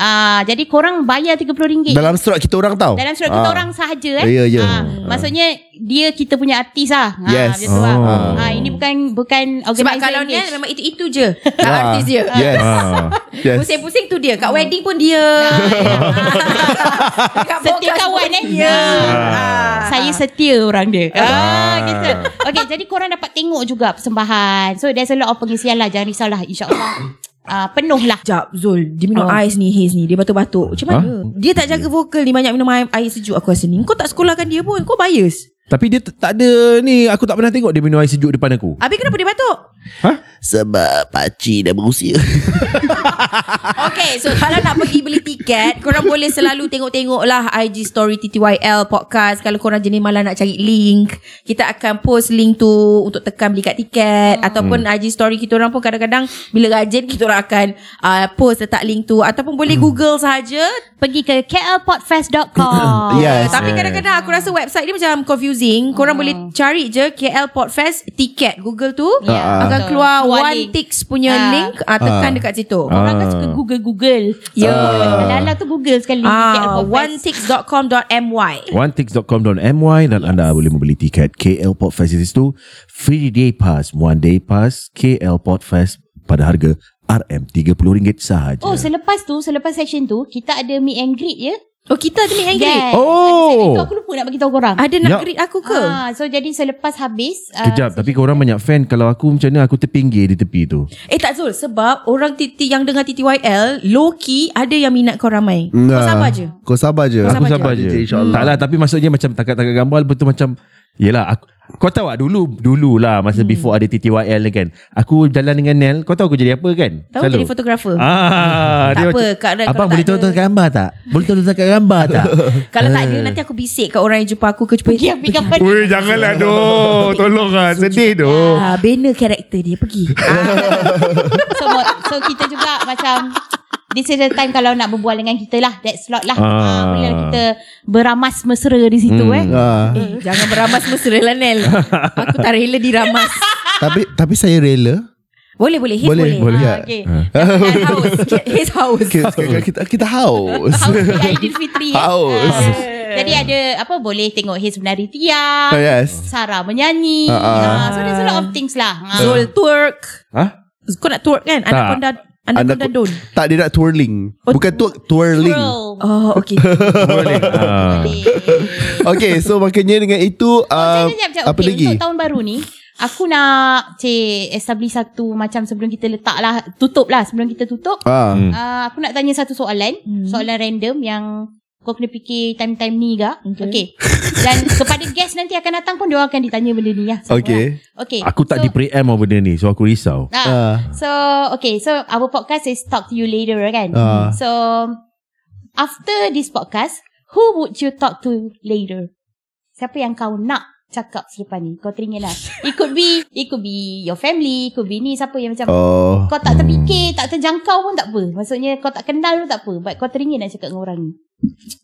uh, Jadi korang bayar RM30 Dalam slot kita orang tau dalam surat kita Ah. orang sahaja eh. Ya, ya. Ah, maksudnya dia kita punya artis lah. Ha, Yes. Macam tu lah. Oh. Ha, ini bukan bukan Sebab organizer kalau ni memang itu-itu je Kat Ah, artis dia Yes Ah. Yes Pusing-pusing tu dia Kat wedding pun dia Kat Setia kawan eh. dia Ah. Saya setia orang dia. Ah, Ah. gitu. Okay, jadi korang dapat tengok juga persembahan. So there's a lot of pengisian lah. Jangan risaulah. InsyaAllah uh, penuh lah. Sekejap Zul. Dia minum Oh. ais ni Haze ni. Dia batuk-batuk. Macam mana? Dia tak jaga vokal. Ni Banyak minum air, air sejuk. Aku rasa ni. Kau tak sekolahkan dia pun. Kau bias Tapi dia tak ada ni Aku tak pernah tengok Dia minum air sejuk depan aku. Habis kenapa dia batuk? Sebab pakcik dah berusia. Okay so Kalau nak pergi beli tiket Korang boleh selalu tengok-tengok lah IG story TTYL podcast. Kalau korang jenis malah nak cari link Kita akan post link tu Untuk tekan beli kat tiket. Ataupun IG story kita orang pun kadang-kadang Bila rajin kita orang akan uh, Post letak link tu. Ataupun boleh google saja Pergi ke klpodfest.com. Yes Tapi kadang-kadang aku rasa website dia macam confusing. Korang boleh cari je KL Podfest tiket Google tu. Ya, akan betul. keluar Keluar one ticks punya Ah. link. Ah, tekan dekat situ. Orang kan Ah. suka Google-Google. Ya. Lala tu Google sekali. Ah, KL Podfest. onetix.com.my onetix.com.my dan anda boleh membeli tiket KL Pop Fest di situ free day pass one day pass KL Pop Fest pada harga RM30 sahaja. Oh, selepas tu, selepas session tu, kita ada meet and greet ya. Oh kita ada meet and greet. Yes. Oh. Itu aku lupa nak bagi tahu korang. Ada nak Ya. greet aku ke? Ah, so jadi selepas habis ah, Kejap Tapi korang banyak fan Kalau aku macam mana Aku terpinggir di tepi tu Eh tak Zul Sebab orang titi yang dengar TTYL Low key Ada yang minat kau ramai Kau Nah. sabar je Kau sabar je Kau Aku sabar sabar je. je InsyaAllah. Tak lah Tapi maksudnya Macam takat-takat gambar Betul macam Yelah aku, Kau tahu tak dulu Dulu lah Masa before ada TTYL ni kan Aku jalan dengan Nel Kau tahu aku jadi apa kan Tahu jadi fotografer Ah, Tak dia apa, Kak Ran, Abang boleh tak ada- gambar tak? Boleh tahu takat gambar tak? Kalau tak ada Nanti aku bisik kat orang yang jumpa aku Ke jumpa pergi ambil gambar. Weh janganlah doh Tolong lah Sedih doh Ah, karakter dia pergi. so, so kita juga macam this is the time kalau nak berbual dengan kita lah. That slot lah. Ah. Ah. boleh lah kita beramas mesra di situ Hmm. eh. Ah. Eh, jangan beramas mesra lah Nel. Aku tak rela diramas. Tapi tapi saya rela. Boleh boleh. His Boleh, boleh. boleh. Ah, ya. okay. Jangan haus. His haus. Kita kita, kita, kita haus. Haus di Aidilfitri eh. Haus. Ah. Jadi ada apa boleh tengok His Menari Tiang. Oh, yes. Sarah menyanyi. Ah, ah. Ah, so there's a lot of things lah. Ah. Zul twerk. Hah? Kau nak twerk kan? Anak Tak. konda anak Anda konda don. Tak dia nak twirling. Oh, Bukan twerk, twirling. Twirl. Oh, okay. Boleh. Ah. So makanya dengan itu Oh, uh, sekejap, sekejap. apa okay, lagi? Untuk tahun baru ni, aku nak cik establish satu macam sebelum kita letak lah, tutup lah sebelum kita tutup. Ah. Uh, aku nak tanya satu soalan, Hmm. soalan random yang kau kena fikir time-time ni gak. Okay. Okay. Dan kepada guest nanti akan datang pun dia akan ditanya benda ni lah. semua Okay. lah. Okay. Aku tak so, di pre-am apa benda ni So aku risau Ah, Ah. So okay So our podcast is Talk to you later kan Ah. So After this podcast Who would you talk to later Siapa yang kau nak Cakap selepas ni Kau teringin lah It could be It could be Your family It could be ni Siapa yang macam Oh. Kau tak terfikir Tak terjangkau pun tak apa Maksudnya kau tak kenal pun tak apa But kau teringin nak cakap dengan orang ni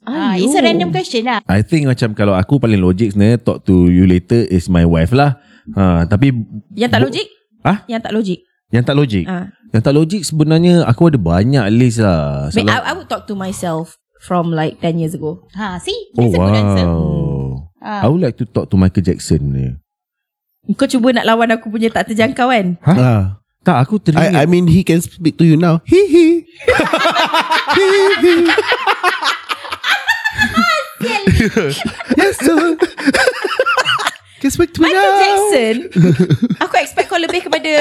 ah, It's a random question lah I think macam Kalau aku paling logik sebenarnya Talk to you later Is my wife lah ha, Tapi Yang tak logik? Hah? Yang tak logik. Yang tak logik Ah. Yang tak logik sebenarnya Aku ada banyak list lah But I, I would talk to myself from like 10 years ago. ha, See Oh That's a good answer ah. I would like to talk to Michael Jackson ni. Kau cuba nak lawan aku punya tak terjangkau kan? Ah. Tak aku teringin I, I mean he can speak to you now. He he. he he. yes sir. can speak to me Michael now. Jackson Aku expect kau lebih kepada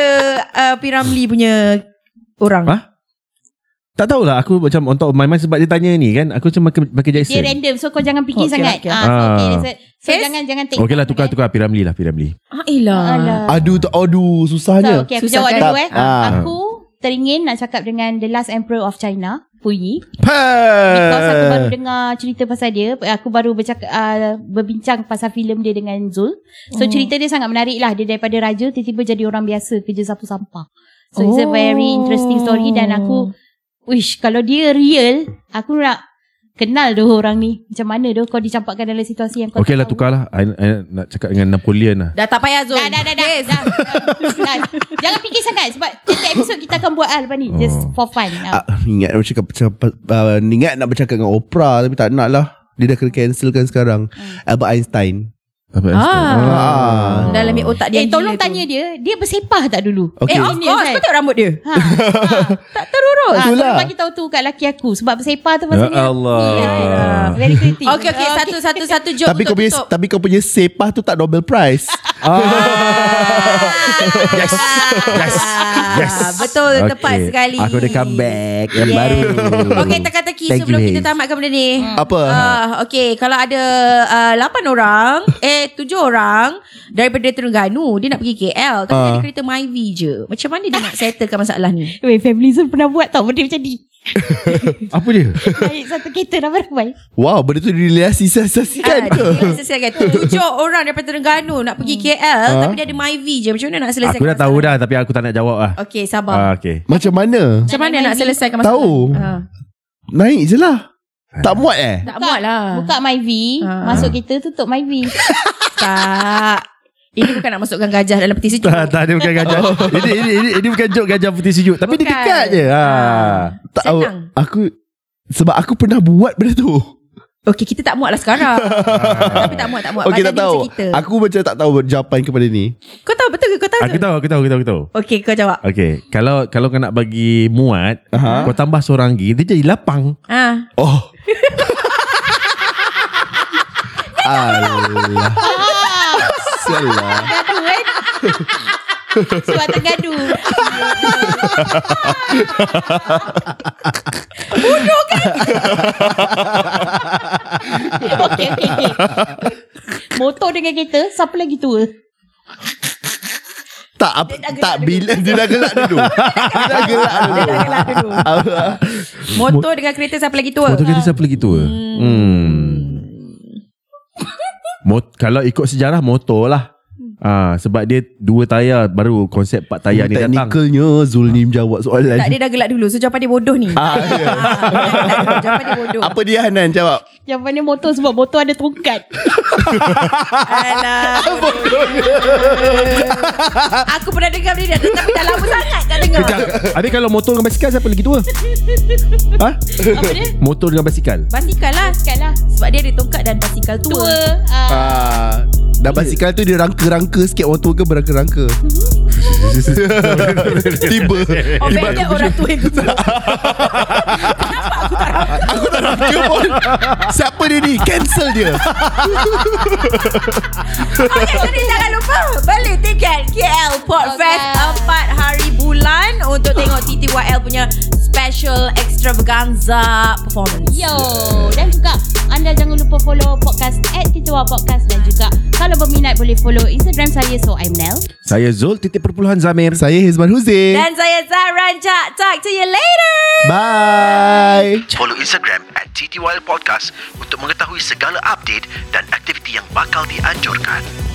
uh, Piramli punya Orang Ha? Tak tahulah Aku macam on top of my mind Sebab dia tanya ni kan Aku macam Michael, Michael Jackson Dia random So kau jangan fikir Okay, sangat okay. ah, so, okay, Ah. So Yes? jangan jangan take Okey lah tukar eh. tukar Piramli lah Piramli Ah. Alah. Aduh tu aduh So, susahnya. okay, aku Susah jawab kan? dulu eh. Ah. Aku teringin nak cakap dengan The Last Emperor of China, Pu Yi. Pa. Because aku baru dengar cerita pasal dia. Aku baru bercakap, uh, berbincang pasal filem dia dengan Zul. So Oh. cerita dia sangat menarik lah. Dia daripada raja tiba-tiba jadi orang biasa kerja sapu sampah. So it's a very interesting story dan aku Wish kalau dia real Aku nak Kenal tu orang ni. Macam mana tu Kau dicampakkan dalam situasi yang kau Okey lah tukar lah. I, I nak cakap dengan Napoleon lah. Dah tak payah Zul. Dah, dah, dah, dah, dah, dah. Jangan fikir sangat Sebab setiap episod kita akan buat lah lepas ni. Just for fun. Ah, ingat nak bercakap, bercakap uh, ingat nak bercakap dengan Oprah tapi tak nak lah. Dia dah kena cancelkan sekarang. Albert Einstein. Apa Ah. Ah. Dalam otak dia Eh tolong gila tu. tanya dia. Dia bersepah tak dulu? Okay. Eh of course? Kau tengok rambut dia. Ha, ha. Tak terurus ha, bagi tahu tu kat laki aku Sebab bersepah tu Ya maksudnya. Allah. Yeah, Very creative Okay okay Satu satu satu joke Tapi kau punya tutup. tapi kau punya sepah tu tak Nobel Prize. Yes. Yes. Yes. Ah, Betul tepat Okey. sekali. Aku ada comeback Yang Yeah. baru. Okay teka-teki Thank sebelum you, kita tamatkan benda ni. Apa? Uh, okay Kalau ada uh, 8 orang Eh 7 orang Daripada Terengganu Dia nak pergi KL Tapi Ah. ada kereta Myvi je. Macam mana dia nak settlekan masalah ni? Weh family pernah buat tau Benda macam ni Apa dia Naik satu kereta ramai-ramai Wow, benda tu direalisasikan ke? Ah, kata tujuh orang daripada Terengganu nak pergi KL Ah. tapi dia ada Myvi je. Macam mana nak selesaikan Aku dah tahu dah Tapi aku tak nak jawab lah Okey, sabar. ah, Okay Macam mana? Macam mana nak selesaikan masalah? Tahu. Ha. Naik je lah. Tak muat eh? Tak muat lah. Buka MyV Ah. Masuk kereta tutup MyV Tak. Ini bukan nak masukkan gajah dalam peti sejuk. Tak, tak, dia bukan gajah. ini, ini, ini, ini bukan joke gajah putih sejuk. Tapi dia Bukan. dekat je. Ha. Tak Senang. aku sebab aku pernah buat benda tu. Okey, kita tak muat lah sekarang. Tapi tak muat, tak muat. Okey Badan tak dia tahu. kita. Aku macam tak tahu jawapan kepada ni. Kau tahu betul ke? Kau tahu Aku ke? tahu, aku tahu, aku tahu, aku tahu. Okey, kau jawab. Okay, kalau kalau kau nak bagi muat, Aha. kau tambah seorang lagi, dia jadi lapang. Ah. Oh. Alah. Salah. Gaduh kan Sebab tergaduh Bodoh kan okay, okay, okay. Motor dengan kereta Siapa lagi tua Tak ap, tak bila dia dah gelak dulu. Dia dah gelak dulu. Dia dah gelak dulu. Motor dengan kereta siapa lagi tua? Motor kereta siapa lagi tua? Hmm. Mot, kalau ikut sejarah motor lah. Ah, sebab dia dua tayar baru konsep empat tayar ni datang. Technicalnya Zul ni menjawab soalan Tak dia dah gelak dulu So jawapan dia bodoh ni Ah, ya. Ah, Jawapan dia bodoh Apa dia Hanan jawab Jawapannya motor sebab motor ada tongkat. Alah Aku pernah dengar benda ni Tapi dah lama sangat tak dengar Kejap. Habis kalau motor dengan basikal siapa lagi tua? ha? Apa dia? Motor dengan basikal. Basikal lah Basikal lah. Sebab dia ada tongkat dan basikal tua, Tua. Ah. Ah, Dan basikal tu dia rangka-rangka sikit Orang tua ke berangka-rangka Tiba Tiba. Aku orang tua yang tua Kenapa aku tak rasa Aku tak rangka pun Siapa dia ni? Cancel dia. Okay jadi jangan lupa Beli tiket KL Port Fest 4 hari bulan Untuk tengok TTYL punya Special extravaganza performance. Yo Dan juga Anda jangan lupa follow podcast At Titiwa Podcast Dan juga Kalau berminat boleh follow Instagram saya So I'm Nel. Saya Zul titik perpuluhan Zamir. Saya Hizman Huzain Dan saya Zahra Cak Talk to you later. Bye. Follow Instagram at TTYL Podcast untuk mengetahui segala update dan aktiviti yang bakal dianjurkan.